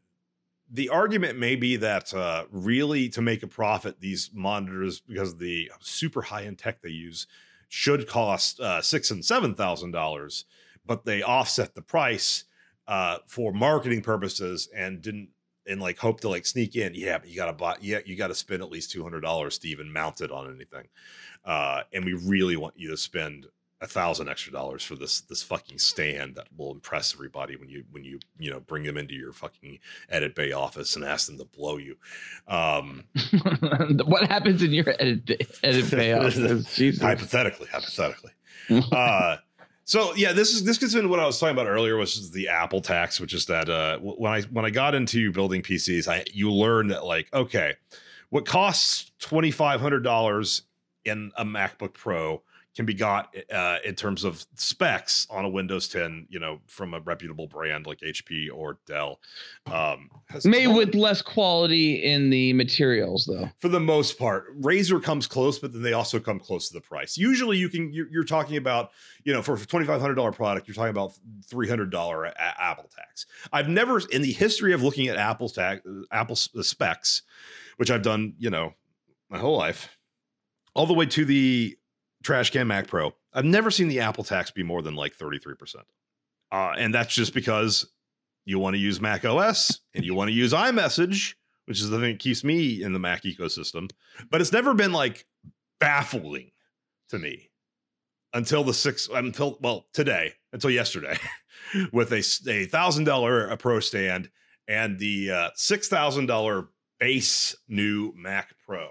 the argument may be that uh, really to make a profit these monitors because of the super high end tech they use should cost uh, six and seven thousand dollars but they offset the price uh, for marketing purposes and didn't and like hope to like sneak in. Yeah, but you gotta buy. Yeah, you gotta spend at least two hundred dollars to even mount it on anything. Uh, and we really want you to spend a thousand extra dollars for this this fucking stand that will impress everybody when you when you you know bring them into your fucking edit bay office and ask them to blow you. Um, [laughs] what happens in your edit edit bay [laughs] office? Jesus. hypothetically, hypothetically. [laughs] uh, so yeah, this is this gets into what I was talking about earlier, which is the Apple tax, which is that uh, when I when I got into building PCs, I you learn that like okay, what costs twenty five hundred dollars in a MacBook Pro can be got uh, in terms of specs on a Windows 10, you know, from a reputable brand like HP or Dell. Um, has Made gone- with less quality in the materials, though. for the most part Razer comes close but then they also come close to the price usually you can you're, you're talking about you know for a $2500 product you're talking about $300 a- apple tax i've never in the history of looking at apple's tax apple specs which i've done you know my whole life all the way to the trash can mac pro i've never seen the apple tax be more than like 33% uh, and that's just because you want to use mac os and you want to use imessage which is the thing that keeps me in the Mac ecosystem. But it's never been like baffling to me until the six until well today until yesterday [laughs] with a, a thousand dollar a pro stand and the uh, six thousand dollar base new Mac Pro,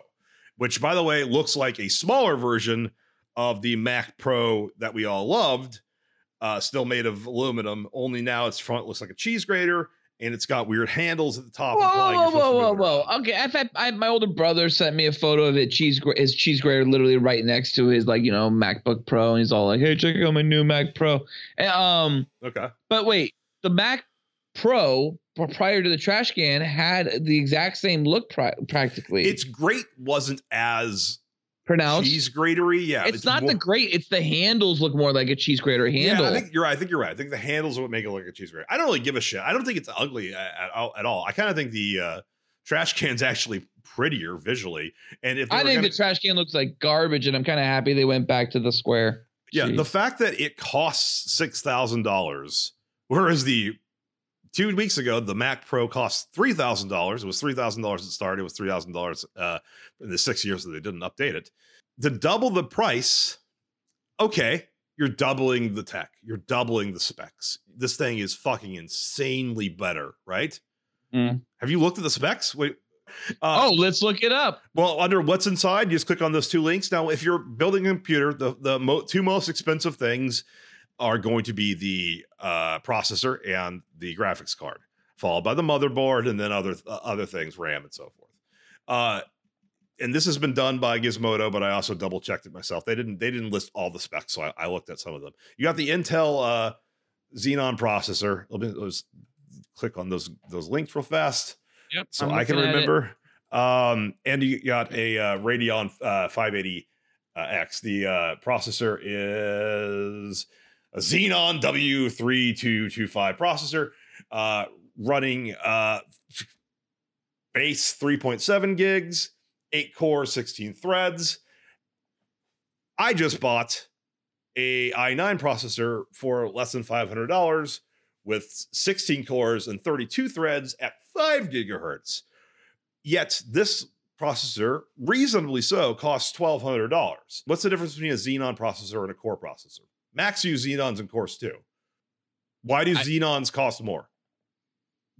which by the way looks like a smaller version of the Mac Pro that we all loved. Uh, still made of aluminum, only now its front looks like a cheese grater and it's got weird handles at the top. Whoa, whoa, you're supposed to whoa, whoa, whoa! Okay, I've had I, my older brother sent me a photo of it. Cheese, his cheese grater, literally right next to his like you know MacBook Pro, and he's all like, "Hey, check out my new Mac Pro." And, um, Okay. but wait, the Mac Pro prior to the trash can had the exact same look, pri- practically. Its great wasn't as pronounced. cheese gratery. Yeah. it's, not more- the great. It's the handles look more like a cheese grater handle. Yeah, I think you're right. I think you're right. I think the handles are what make it look like a cheese grater. I don't really give a shit. I don't think it's ugly at, at, all- at all. I kind of think the uh, trash can's [laughs] actually prettier visually. And if I think gonna- the trash can looks like garbage, and I'm kind of happy they went back to the square. Yeah, the fact that it costs six thousand dollars, whereas the two weeks ago the Mac Pro cost three thousand dollars. It was three thousand dollars at start. It was three thousand dollars uh, in the six years that they didn't update it. To double the price, okay, you're doubling the tech. You're doubling the specs. This thing is fucking insanely better, right? Mm. Have you looked at the specs? Wait. Uh, oh, let's look it up. well, under what's inside, you just click on those two links. Now, if you're building a computer, the the mo- two most expensive things are going to be the uh, processor and the graphics card, followed by the motherboard, and then other uh, other things, RAM and so forth. Uh, and this has been done by Gizmodo, but I also double checked it myself. They didn't they didn't list all the specs, so I, I looked at some of them. You got the Intel uh, Xeon processor. Let me let's click on those those links real fast Yep. so I can remember. Um, and you got a uh, Radeon uh, 580 uh, X. The uh, processor is a Xeon W3225 processor, uh, running uh, base 3.7 gigs, eight core, 16 threads. I just bought a i9 processor for less than $500 with 16 cores and 32 threads at 5 gigahertz. Yet this processor, reasonably so, costs $1,200. What's the difference between a Xeon processor and a core processor? Macs use Xeons and course too. Why do I- Xeons cost more?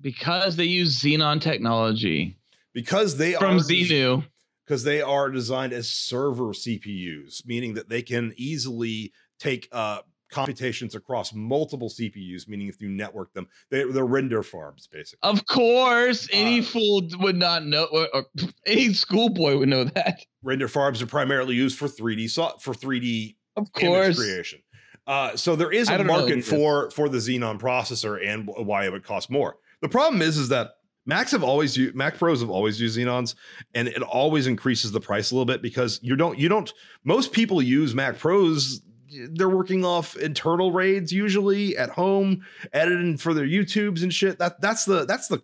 because they use Xeon technology Because they from are Xenu. because they are designed as server CPUs, meaning that they can easily take uh, computations across multiple CPUs, meaning if you network them, they, they're render farms basically. Of course, any Uh, fool would not know, or, or [laughs] any schoolboy would know that. Render farms are primarily used for 3D so- for 3D Of course. creation. Uh, so there is a market for for the Xeon processor and why it would cost more. The problem is is that Macs have always used Mac Pros have always used Xeons, and it always increases the price a little bit because you don't you don't most people use Mac Pros. They're working off internal RAIDs usually at home, editing for their YouTubes and shit. That that's the that's the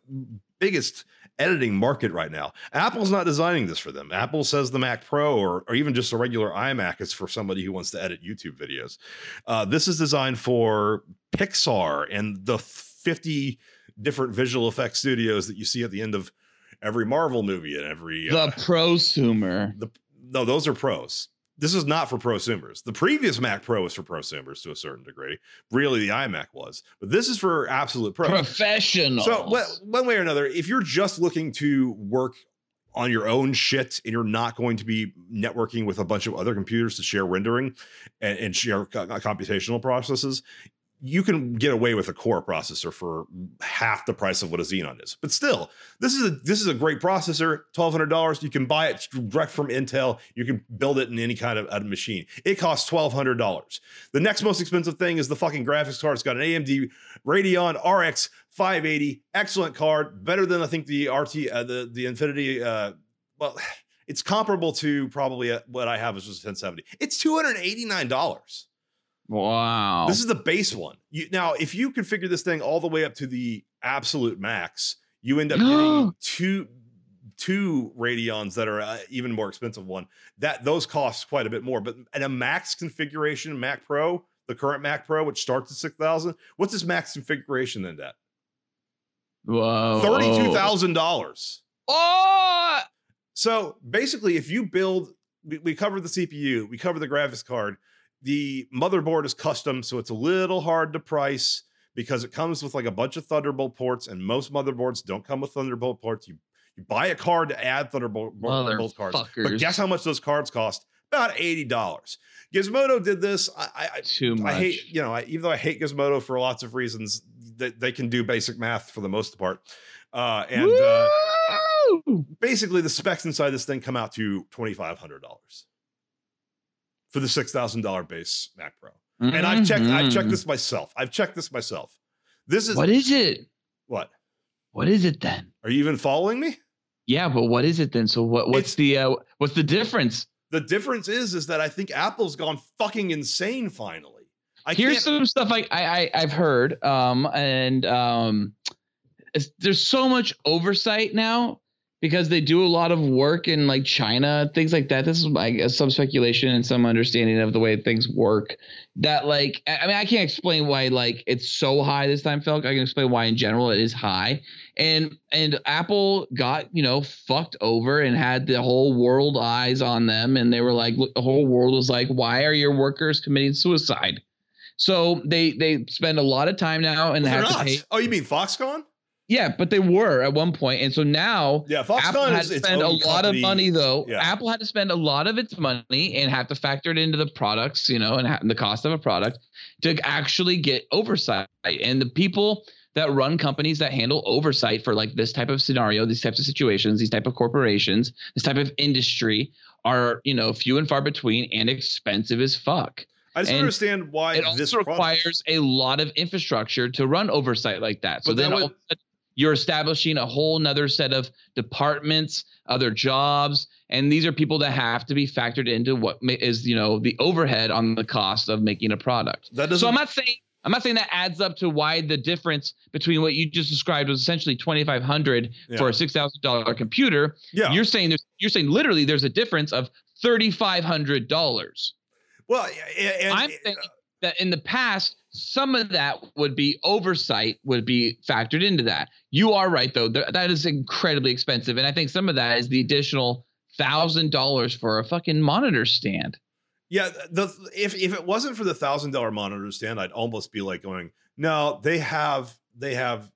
biggest editing market right now. Apple's not designing this for them. Apple says the Mac Pro or, or even just a regular iMac is for somebody who wants to edit YouTube videos. Uh, this is designed for Pixar and the 50 different visual effects studios that you see at the end of every Marvel movie and every. The Uh, prosumer. the no, those are pros. This is not for prosumers. The previous Mac Pro was for prosumers to a certain degree. Really, the iMac was, but this is for absolute pros. Professional. So, well, one way or another, if you're just looking to work on your own shit and you're not going to be networking with a bunch of other computers to share rendering and, and share co- uh, computational processes, you can get away with a core processor for half the price of what a Xeon is. But still, this is a this is a great processor. Twelve hundred dollars. You can buy it direct from Intel. You can build it in any kind of, machine. It costs twelve hundred dollars. The next most expensive thing is the fucking graphics card. It's got an AMD Radeon RX 580, excellent card, better than I think the RT uh, the the Infinity. Uh, well, [sighs] it's comparable to probably uh what I have, which was 1070. It's two hundred eighty nine dollars. Wow. This is the base one. You, now, if you configure this thing all the way up to the absolute max, you end up [gasps] getting two two Radeons that are uh, even more expensive one. That those cost quite a bit more. But at a max configuration, Mac Pro, the current Mac Pro, which starts at six thousand, what's this max configuration then? that Whoa. thirty two thousand dollars. Oh. So basically, if you build, we, we cover the CPU, we cover the graphics card. The motherboard is custom, so it's a little hard to price because it comes with like a bunch of Thunderbolt ports, and most motherboards don't come with Thunderbolt ports. You you buy a card to add Thunderbolt Thunderbolt cards, but guess how much those cards cost? About eighty dollars. Gizmodo did this. I, I, I Too much. I hate, you know, I, even though I hate Gizmodo for lots of reasons, they, they can do basic math for the most part. Uh, and uh, basically, the specs inside this thing come out to twenty five hundred dollars for the six thousand dollar base Mac Pro. And I've checked, I've checked Mhm. this myself. I've checked this myself. This is What is it? what? What is it then? Are you even following me? Yeah, but what is it then? So what? What's It's- the uh, what's the difference? The difference is, is that I think Apple's gone fucking insane finally. I Here's some stuff I, I I- I've heard, um, and um, there's so much oversight now because they do a lot of work in like China, things like that. This is like some speculation and some understanding of the way things work. That like, I mean, I can't explain why like it's so high this time, Phil. I can explain why in general it is high, and and Apple got you know fucked over and had the whole world eyes on them, and they were like, look, the whole world was like, why are your workers committing suicide? So they they spend a lot of time now and They're have to pay. Oh, you mean Foxconn? Yeah, but they were at one point, and so now Yeah, Apple Foxconn had is to spend a lot company. of money though. Yeah. Apple had to spend a lot of its money and have to factor it into the products, you know, and, ha- and the cost of a product to actually get oversight. And the people that run companies that handle oversight for like this type of scenario, these types of situations, these type of corporations, this type of industry are, you know, few and far between and expensive as fuck. I just and understand why It this also product- requires a lot of infrastructure to run oversight like that. So But then all would- of a sudden you're establishing a whole nother set of departments, other jobs, and these are people that have to be factored into what is you know, the overhead on the cost of making a product. that doesn't. So I'm not saying I'm not saying that adds up to why the difference between what you just described was essentially 2,500 for a six thousand dollar computer. yeah. You're saying there's you're saying literally there's a difference of thirty five hundred dollars. well, a- and, I'm thinking uh, that in the past, some of that would be oversight, would be factored into that. You are right, though. Th- that is incredibly expensive. And I think some of that is the additional thousand dollars for a fucking monitor stand. Yeah, the if if it wasn't for the thousand dollar monitor stand, I'd almost be like going, no, they have they have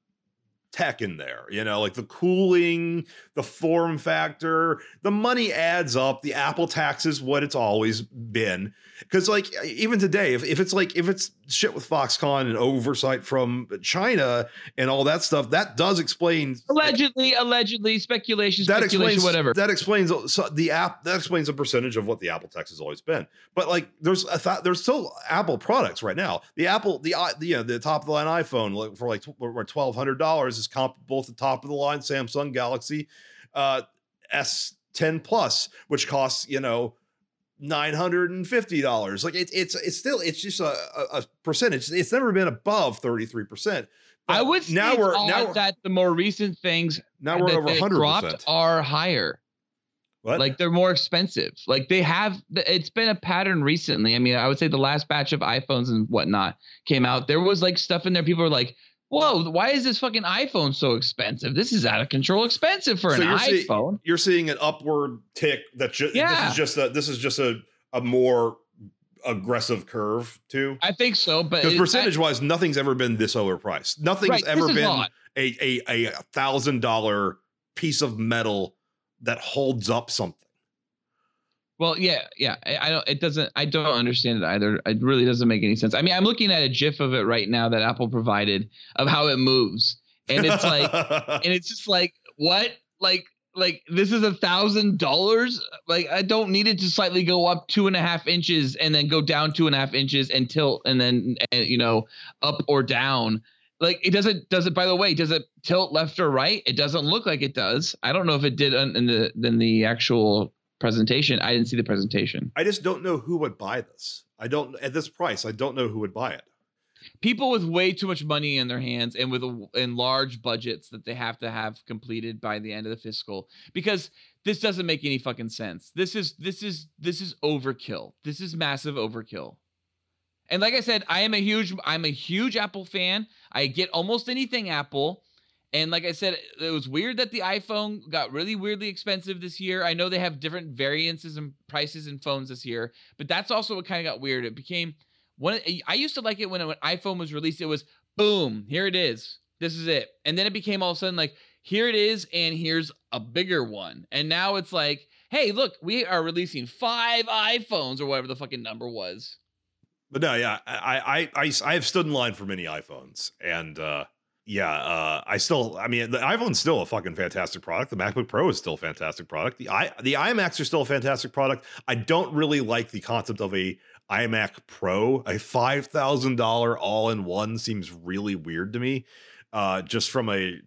tech in there, you know, like the cooling, the form factor, the money adds up. The Apple tax is what it's always been. Because like even today, if, if it's like if it's shit with Foxconn and oversight from China and all that stuff, that does explain Allegedly, allegedly, speculation, that speculation, explains whatever. That explains so the app. That explains a percentage of what the Apple tax has always been. But like, there's a th- there's still Apple products right now. The Apple, the i- the, you know, the top of the line iPhone like, for like twelve hundred dollars is comparable to the top of the line Samsung Galaxy uh, S10 Plus, which costs you know. Nine hundred and fifty dollars. Like it's it's it's still it's just a, a, percentage. It's never been above thirty three percent. I would say now we're now we're, that the more recent things now we're over hundred dropped percent. are higher. What? Like they're more expensive. Like they have, it's been a pattern recently. I mean, I would say the last batch of iPhones and whatnot came out. There was like stuff in there. People were like, "Whoa, why is this fucking iPhone so expensive? This is out of control expensive for So an you're see- iPhone." you're seeing an upward tick that ju- this is just a this is just a a more aggressive curve too. I think so, but Because percentage wise, nothing's ever been this overpriced. Nothing's right, ever been a a a thousand dollar piece of metal that holds up something. Well, yeah, yeah. I, I don't. It doesn't. I don't understand it either. It really doesn't make any sense. I mean, I'm looking at a GIF of it right now that Apple provided of how it moves, and it's like, [laughs] and it's just like, what? Like, like this is a thousand dollars. Like, I don't need it to slightly go up two and a half inches and then go down two and a half inches and tilt and then you know up or down. Like it doesn't. Does it? By the way, does it tilt left or right? It doesn't look like it does. I don't know if it did in the in the actual presentation. I didn't see the presentation. I just don't know who would buy this. I don't at this price. I don't know who would buy it. people with way too much money in their hands and with a, in large budgets that they have to have completed by the end of the fiscal because this doesn't make any fucking sense. This is this is this is overkill. This is massive overkill. And like I said, I am a huge I'm a huge Apple fan. I get almost anything Apple. And like I said, it was weird that the iPhone got really weirdly expensive this year. I know they have different variances and prices in phones this year, but that's also what kind of got weird. It became one. I used to like it when when iPhone was released. It was boom, here it is. This is it. And then it became all of a sudden like here it is, and here's a bigger one. And now it's like, hey, look, we are releasing five iPhones or whatever the fucking number was. But no, yeah, I I I, I have stood in line for many iPhones, and uh, yeah, uh, I still, I mean, the iPhone's still a fucking fantastic product. The MacBook Pro is still a fantastic product. The i the iMacs are still a fantastic product. I don't really like the concept of a iMac Pro. A five thousand dollar all in one seems really weird to me. Uh, just from a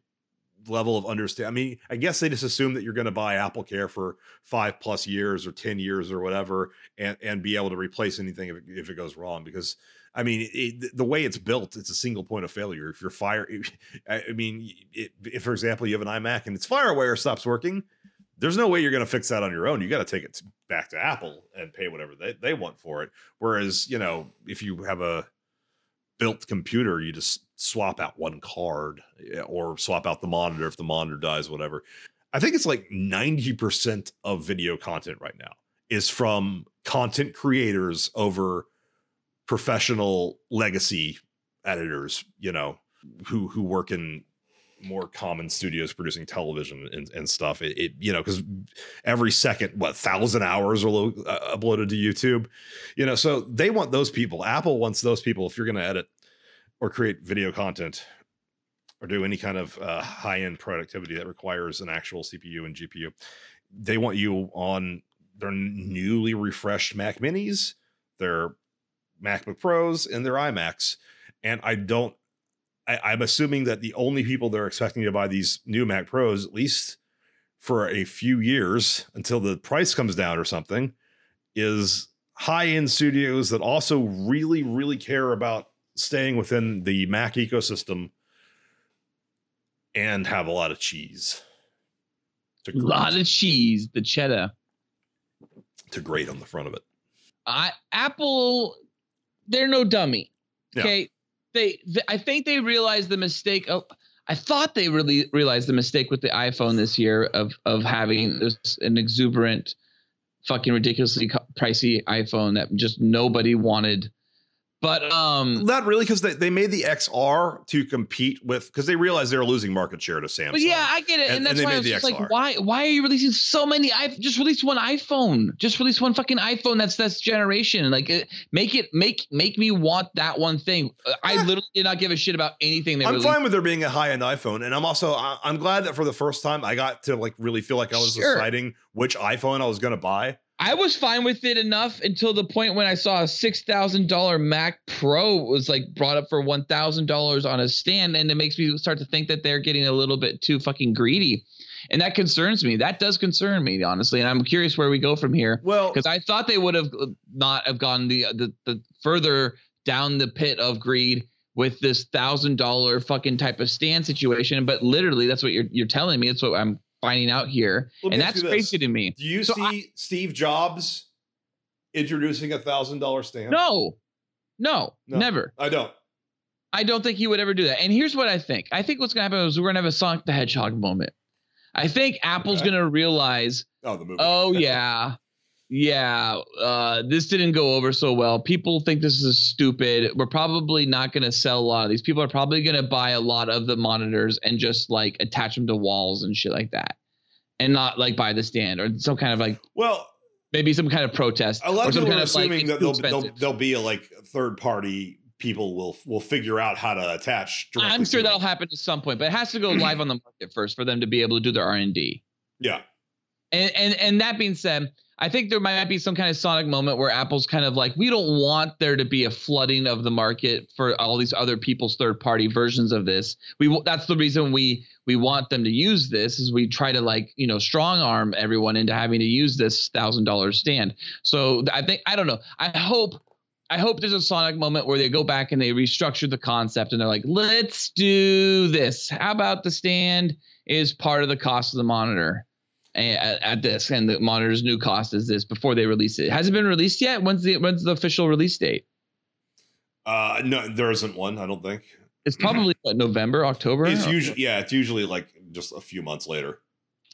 level of understand. I mean, I guess they just assume that you're going to buy Apple Care for five plus years or ten years or whatever, and and be able to replace anything if it, if it goes wrong. Because I mean, it, the way it's built, it's a single point of failure. If you're fire, [laughs] I mean, it, if for example you have an iMac and its FireWire stops working, there's no way you're going to fix that on your own. You got to take it back to Apple and pay whatever they, they want for it. Whereas, you know, if you have a built computer, you just swap out one card eh, or swap out the monitor if the monitor dies, whatever. I think it's like 90% of video content right now is from content creators over professional legacy editors, you know, who who work in more common studios producing television and, and stuff. It, it you know because every second what thousand hours are lo- uh, uploaded to YouTube, you know. So they want those people. Apple wants those people. If you're going to edit or create video content or do any kind of uh, high end productivity that requires an actual CPU and GPU, they want you on their newly refreshed Mac Minis, their MacBook Pros, and their iMacs. And I don't I, I'm assuming that the only people they're expecting to buy these new Mac Pros, at least for a few years until the price comes down or something, is high end studios that also really, really care about staying within the Mac ecosystem and have a lot of cheese. A lot of cheese, the cheddar. to grate on the front of it. I Apple, they're no dummy. Yeah. Okay, they, I think they realized the mistake. Of, I thought they really realized the mistake with the iPhone this year of of having this an exuberant, fucking ridiculously pricey iPhone that just nobody wanted. But um, Not really, because they, they made the XR to compete with because they realized they were losing market share to Samsung. but yeah, I get it, And- and, and that's they why I was just like, why why are you releasing so many? I've just released one iPhone. Just release one fucking iPhone. That's that's generation. Like, it, make it make make me want that one thing. I literally did not give a shit about anything they I'm released. fine with there being a high end iPhone, and I'm also I- I'm glad that for the first time I got to like really feel like I was Sure. deciding which iPhone I was going to buy. I was fine with it enough until the point when I saw a six thousand dollar Mac Pro was like brought up for one thousand dollars on a stand, and it makes me start to think that they're getting a little bit too fucking greedy, and that concerns me. That does concern me honestly, and I'm curious where we go from here Well, because I thought they would have uh, not have gone the the, the further down the pit of greed with this thousand dollar fucking type of stand situation, but literally that's what you're you're telling me. It's what I'm finding out here, Let and that's crazy to me. do you so see I- Steve Jobs introducing a thousand dollar stand? No, no, No. never. I don't. I don't think he would ever do that. And here's what I think. I think what's gonna happen is we're gonna have a Sonic the Hedgehog moment. I think Apple's Okay. gonna realize, Oh, the movie. oh [laughs] yeah, yeah, uh, this didn't go over so well. People think this is stupid. We're probably not going to sell a lot of these. People are probably going to buy a lot of the monitors and just like attach them to walls and shit like that, and not like buy the stand or some kind of like Well, maybe some kind of protest a lot or of some people kind are of like assuming it's that there'll, expensive. there'll be a like third party people will will figure out how to attach. I'm sure that'll it. happen at some point, but it has to go [clears throat] live on the market first for them to be able to do their R and D. Yeah. And and and that being said, I think there might be some kind of sonic moment where Apple's kind of like, we don't want there to be a flooding of the market for all these other people's third party versions of this. We that's the reason we we want them to use this is we try to like you know strong arm everyone into having to use this thousand dollar stand. So I think I don't know. I hope. I hope there's a sonic moment where they go back and they restructure the concept and they're like, let's do this. How about the stand is part of the cost of the monitor? At, at this and the monitor's new cost is this before they release it. Has it been released yet? When's the when's the official release date? Uh, no, there isn't one. I don't think. It's probably [clears throat] what, November, October. It's usually yeah. It's usually like just a few months later.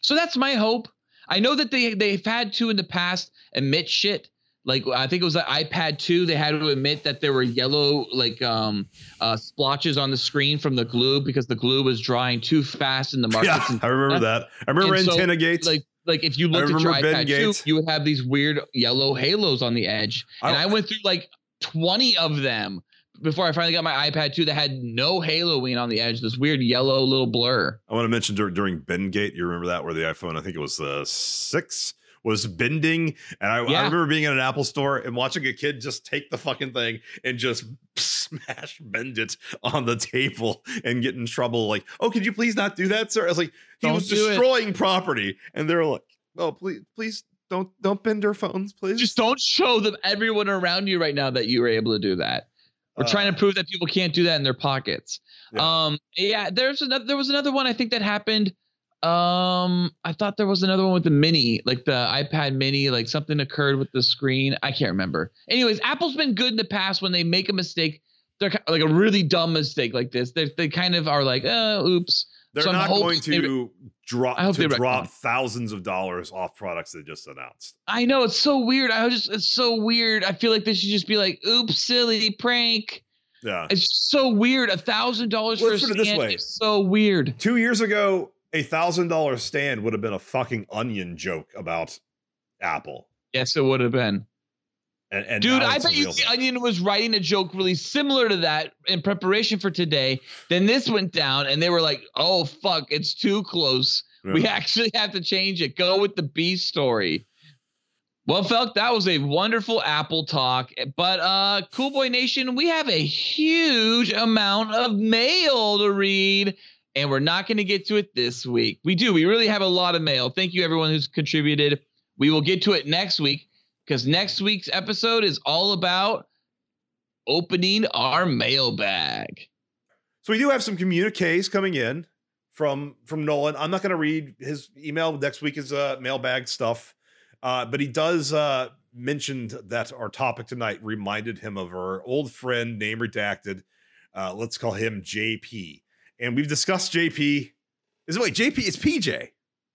So that's my hope. I know that they they've had to in the past admit shit. Like I think it was the iPad 2, they had to admit that there were yellow like um uh splotches on the screen from the glue because the glue was drying too fast in the markets. Yeah, I remember that. I remember And so, Antenna Gates. like like if you looked at your Ben iPad 2, you would have these weird yellow halos on the edge. And I- I, went through like 20 of them before I finally got my iPad 2 that had no haloing on the edge, this weird yellow little blur. I want to mention dur- during Bendgate, you remember that where the iPhone, I think it was the six, was bending, and I, I remember being in an Apple store and watching a kid just take the fucking thing and just [laughs] smash bend it on the table and get in trouble. Like, oh, could you please not do that, sir? I was like, he Don't was do it. destroying property, and they're like, oh, please, please don't don't bend our phones, please. Just don't show them everyone around you right now that you were able to do that. We're trying Uh, to prove that people can't do that in their pockets. Yeah. Um, yeah, there's another. There was another one I think that happened. Um, I thought there was another one with the mini, like the iPad mini, like something occurred with the screen. I can't remember. Anyways, Apple's been good in the past when they make a mistake. They're like a really dumb mistake like this. They they kind of are like, oh, oops. They're so not going they- to drop I hope to they drop thousands of dollars off products they just announced. I know it's so weird. I was just it's so weird. I feel like they should just be like, oops, silly prank. Yeah. It's so weird. A thousand dollars for a Let's this way. is so weird. Two years ago, a thousand dollar stand would have been a fucking onion joke about Apple. Yes, it would have been. And, and Dude, I bet you the. Onion was writing a joke really similar to that in preparation for today. Then this went down, and they were like, "Oh fuck, it's too close. We actually [laughs] have to change it. Go with the B story." Well, Felk, that was a wonderful Apple talk. But uh Cool Boy Nation, we have a huge amount of mail to read, and we're not going to get to it this week. We do. We really have a lot of mail. Thank you everyone who's contributed. We will get to it next week because next week's episode is all about opening our mailbag. So we do have some communiques coming in from from Nolan. I'm not going to read his email. Next week is uh, mailbag stuff, uh, but he does uh, mentioned that our topic tonight reminded him of our old friend, name redacted. Uh, let's call him JP, and we've discussed JP. Is it wait JP? It's PJ.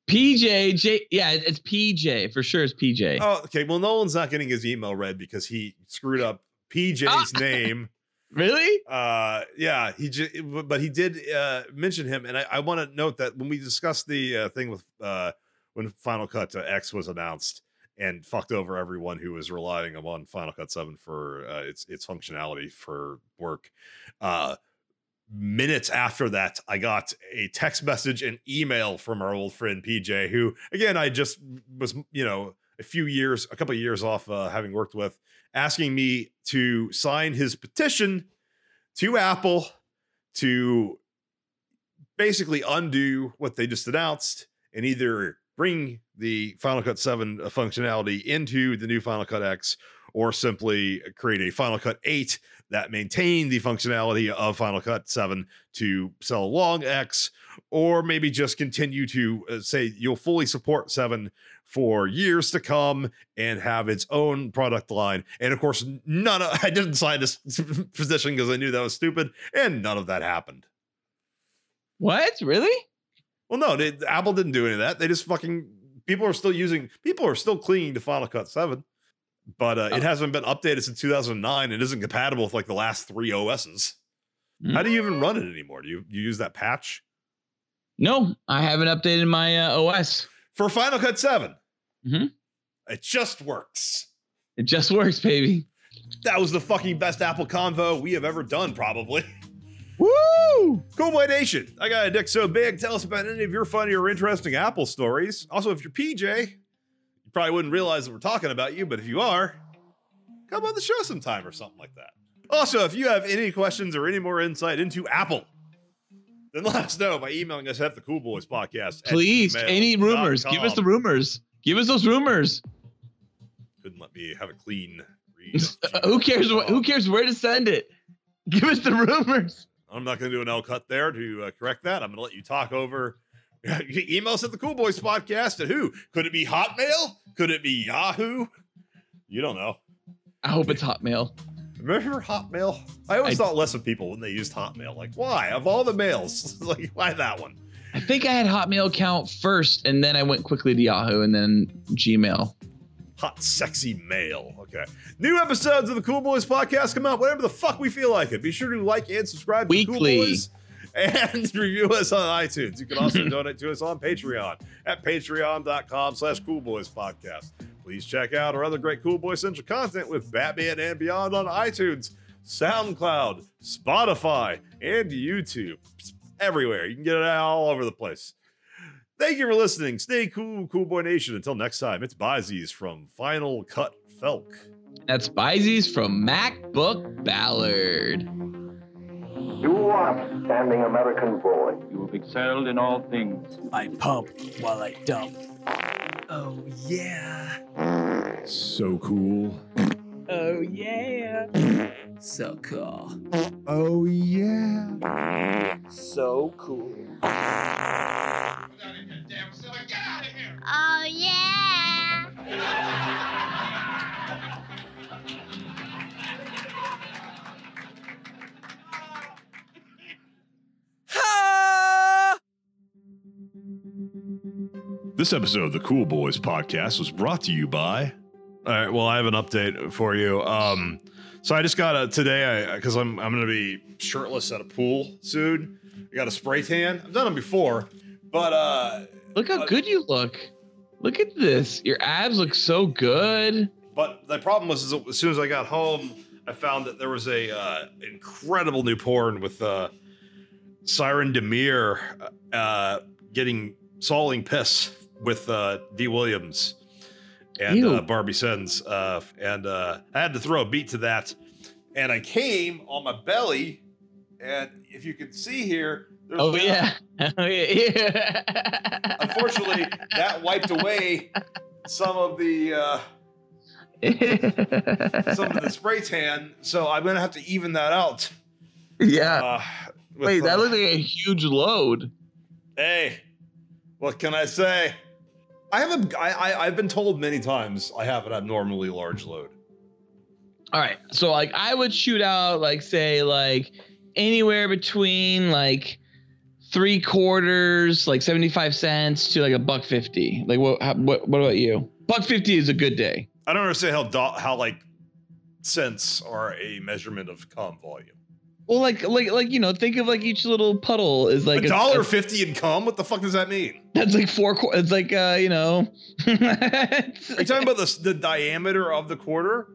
PJ, J, yeah, it's PJ for sure. It's PJ. Oh, okay. Well, Nolan's not getting his email read because he screwed up PJ's [laughs] name. really? uh yeah he just but he did uh mention him and i, I want to note that when we discussed the uh, thing with uh when final cut uh, x was announced and fucked over everyone who was relying on final cut 7 for uh, its its functionality for work uh minutes after that i got a text message and email from our old friend pj who again i just was you know a few years a couple of years off uh, having worked with asking me to sign his petition to Apple to basically undo what they just announced and either bring the Final Cut 7 functionality into the new Final Cut X or simply create a Final Cut 8 that maintain the functionality of Final Cut 7 to sell along X or maybe just continue to uh, say you'll fully support 7 for years to come and have its own product line. And of course, none of [laughs] I didn't sign this [laughs] position because I knew that was stupid, and none of that happened. What? Really? Well, no, they, Apple didn't do any of that. They just fucking people are still using people are still clinging to Final Cut 7, but uh, Oh. it hasn't been updated since 2009 and isn't compatible with like the last three OSs. How do you even run it anymore? Do you, you use that patch No, I haven't updated my uh, OS. for Final Cut 7? Mhm. It just works. It just works, baby. That was the fucking best Apple convo we have ever done, probably. [laughs] Woo! Cool Boy Nation, I got a dick so big. Tell us about any of your funny or interesting Apple stories. Also, if you're PJ, probably wouldn't realize that we're talking about you, but if you are, come on the show sometime or something like that. Also, if you have any questions or any more insight into Apple, then let us know by emailing us at the Cool Boys Podcast. Please, any rumors? Give us the rumors. Give us those rumors. Couldn't let me have a clean read. [laughs] who cares? What, who cares where to send it? [laughs] Give us the rumors. I'm not going to do an L cut there to uh, correct that. I'm going to let you talk over. [laughs] Email us at the Cool Boys Podcast at who? Could it be Hotmail? Could it be Yahoo? You don't know. I hope it's Hotmail. Remember Hotmail? I always I- thought less of people when they used Hotmail. Like, why? Of all the mails, [laughs] like, why that one? I think I had Hotmail account first, and then I went quickly to Yahoo and then Gmail. Hot, sexy mail. Okay. New episodes of the Cool Boys podcast come out whenever the fuck we feel like it. Be sure to like and subscribe to Cool Weekly. Boys and [laughs] review us on iTunes. You can also [clears throat] donate to us on Patreon at patreon.com slash Cool Boys podcast. Please check out our other great Cool Boy Central content with Batman and Beyond on iTunes, SoundCloud, Spotify, and YouTube. It's everywhere. You can get it all over the place. Thank you for listening. Stay cool, Cool Boy Nation. Until next time, it's Byzies from Final Cut Felk. That's Bizees from MacBook Ballard. You are upstanding American boy. You have excelled in all things. I pump while I dump. Oh yeah. So cool. Oh yeah. So cool. Oh, yeah. So cool. Oh, Get out Ha! [laughs] This episode of the Cool Boys podcast was brought to you by. All right. Well, I have an update for you. Um, so I just got a today I because I'm I'm gonna be shirtless at a pool soon. I got a spray tan. I've done them before, but uh, Look how good you look. Look at this. Your abs look so good. but the problem was is as soon as I got home, I found that there was a uh, incredible new porn with uh, Siren Demir uh, getting sawing piss with uh, D Williams and uh, Barbie Sens, uh, and uh, I had to throw a beat to that, and I came on my belly, and if you can see here, there's Oh now- yeah. [laughs] Oh yeah. yeah. Unfortunately, that wiped away some of the uh, some of the [laughs] spray tan, so I'm gonna have to even that out. yeah. Uh, Wait, that looks like a huge load. Hey, what can I say? I have a. I, I I've been told many times I have an abnormally large load. All right. So like I would shoot out like say like anywhere between like three quarters, like 75 cents to like a buck 50. Like what how, what what about you? Buck 50 is a good day. I don't understand how do, how like cents are a measurement of cum volume. Well, like like like you know, think of like each little puddle is like a dollar fifty in cum? What the fuck does that mean? That's like four. qu- It's like uh, you know. [laughs] Are you talking about the the diameter of the quarter?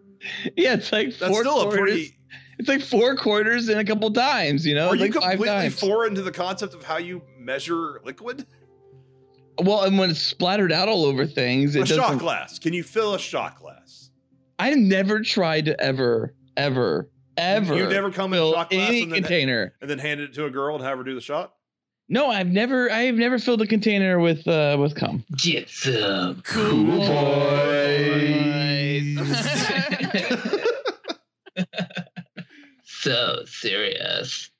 yeah, it's like That's four still a quarters. pretty. It's like four quarters in a couple dimes. You know, Are you like completely foreign to the concept of how you measure liquid? Well, and when it's splattered out all over things, it a shot glass. Can you fill a shot glass? I've never tried to ever, ever, ever. You never come in a shot glass any and then, container. and then hand it to a girl and have her do the shot? No, I've never. I have never filled a container with uh with cum. Get some Cool boys. [laughs] [laughs] so serious.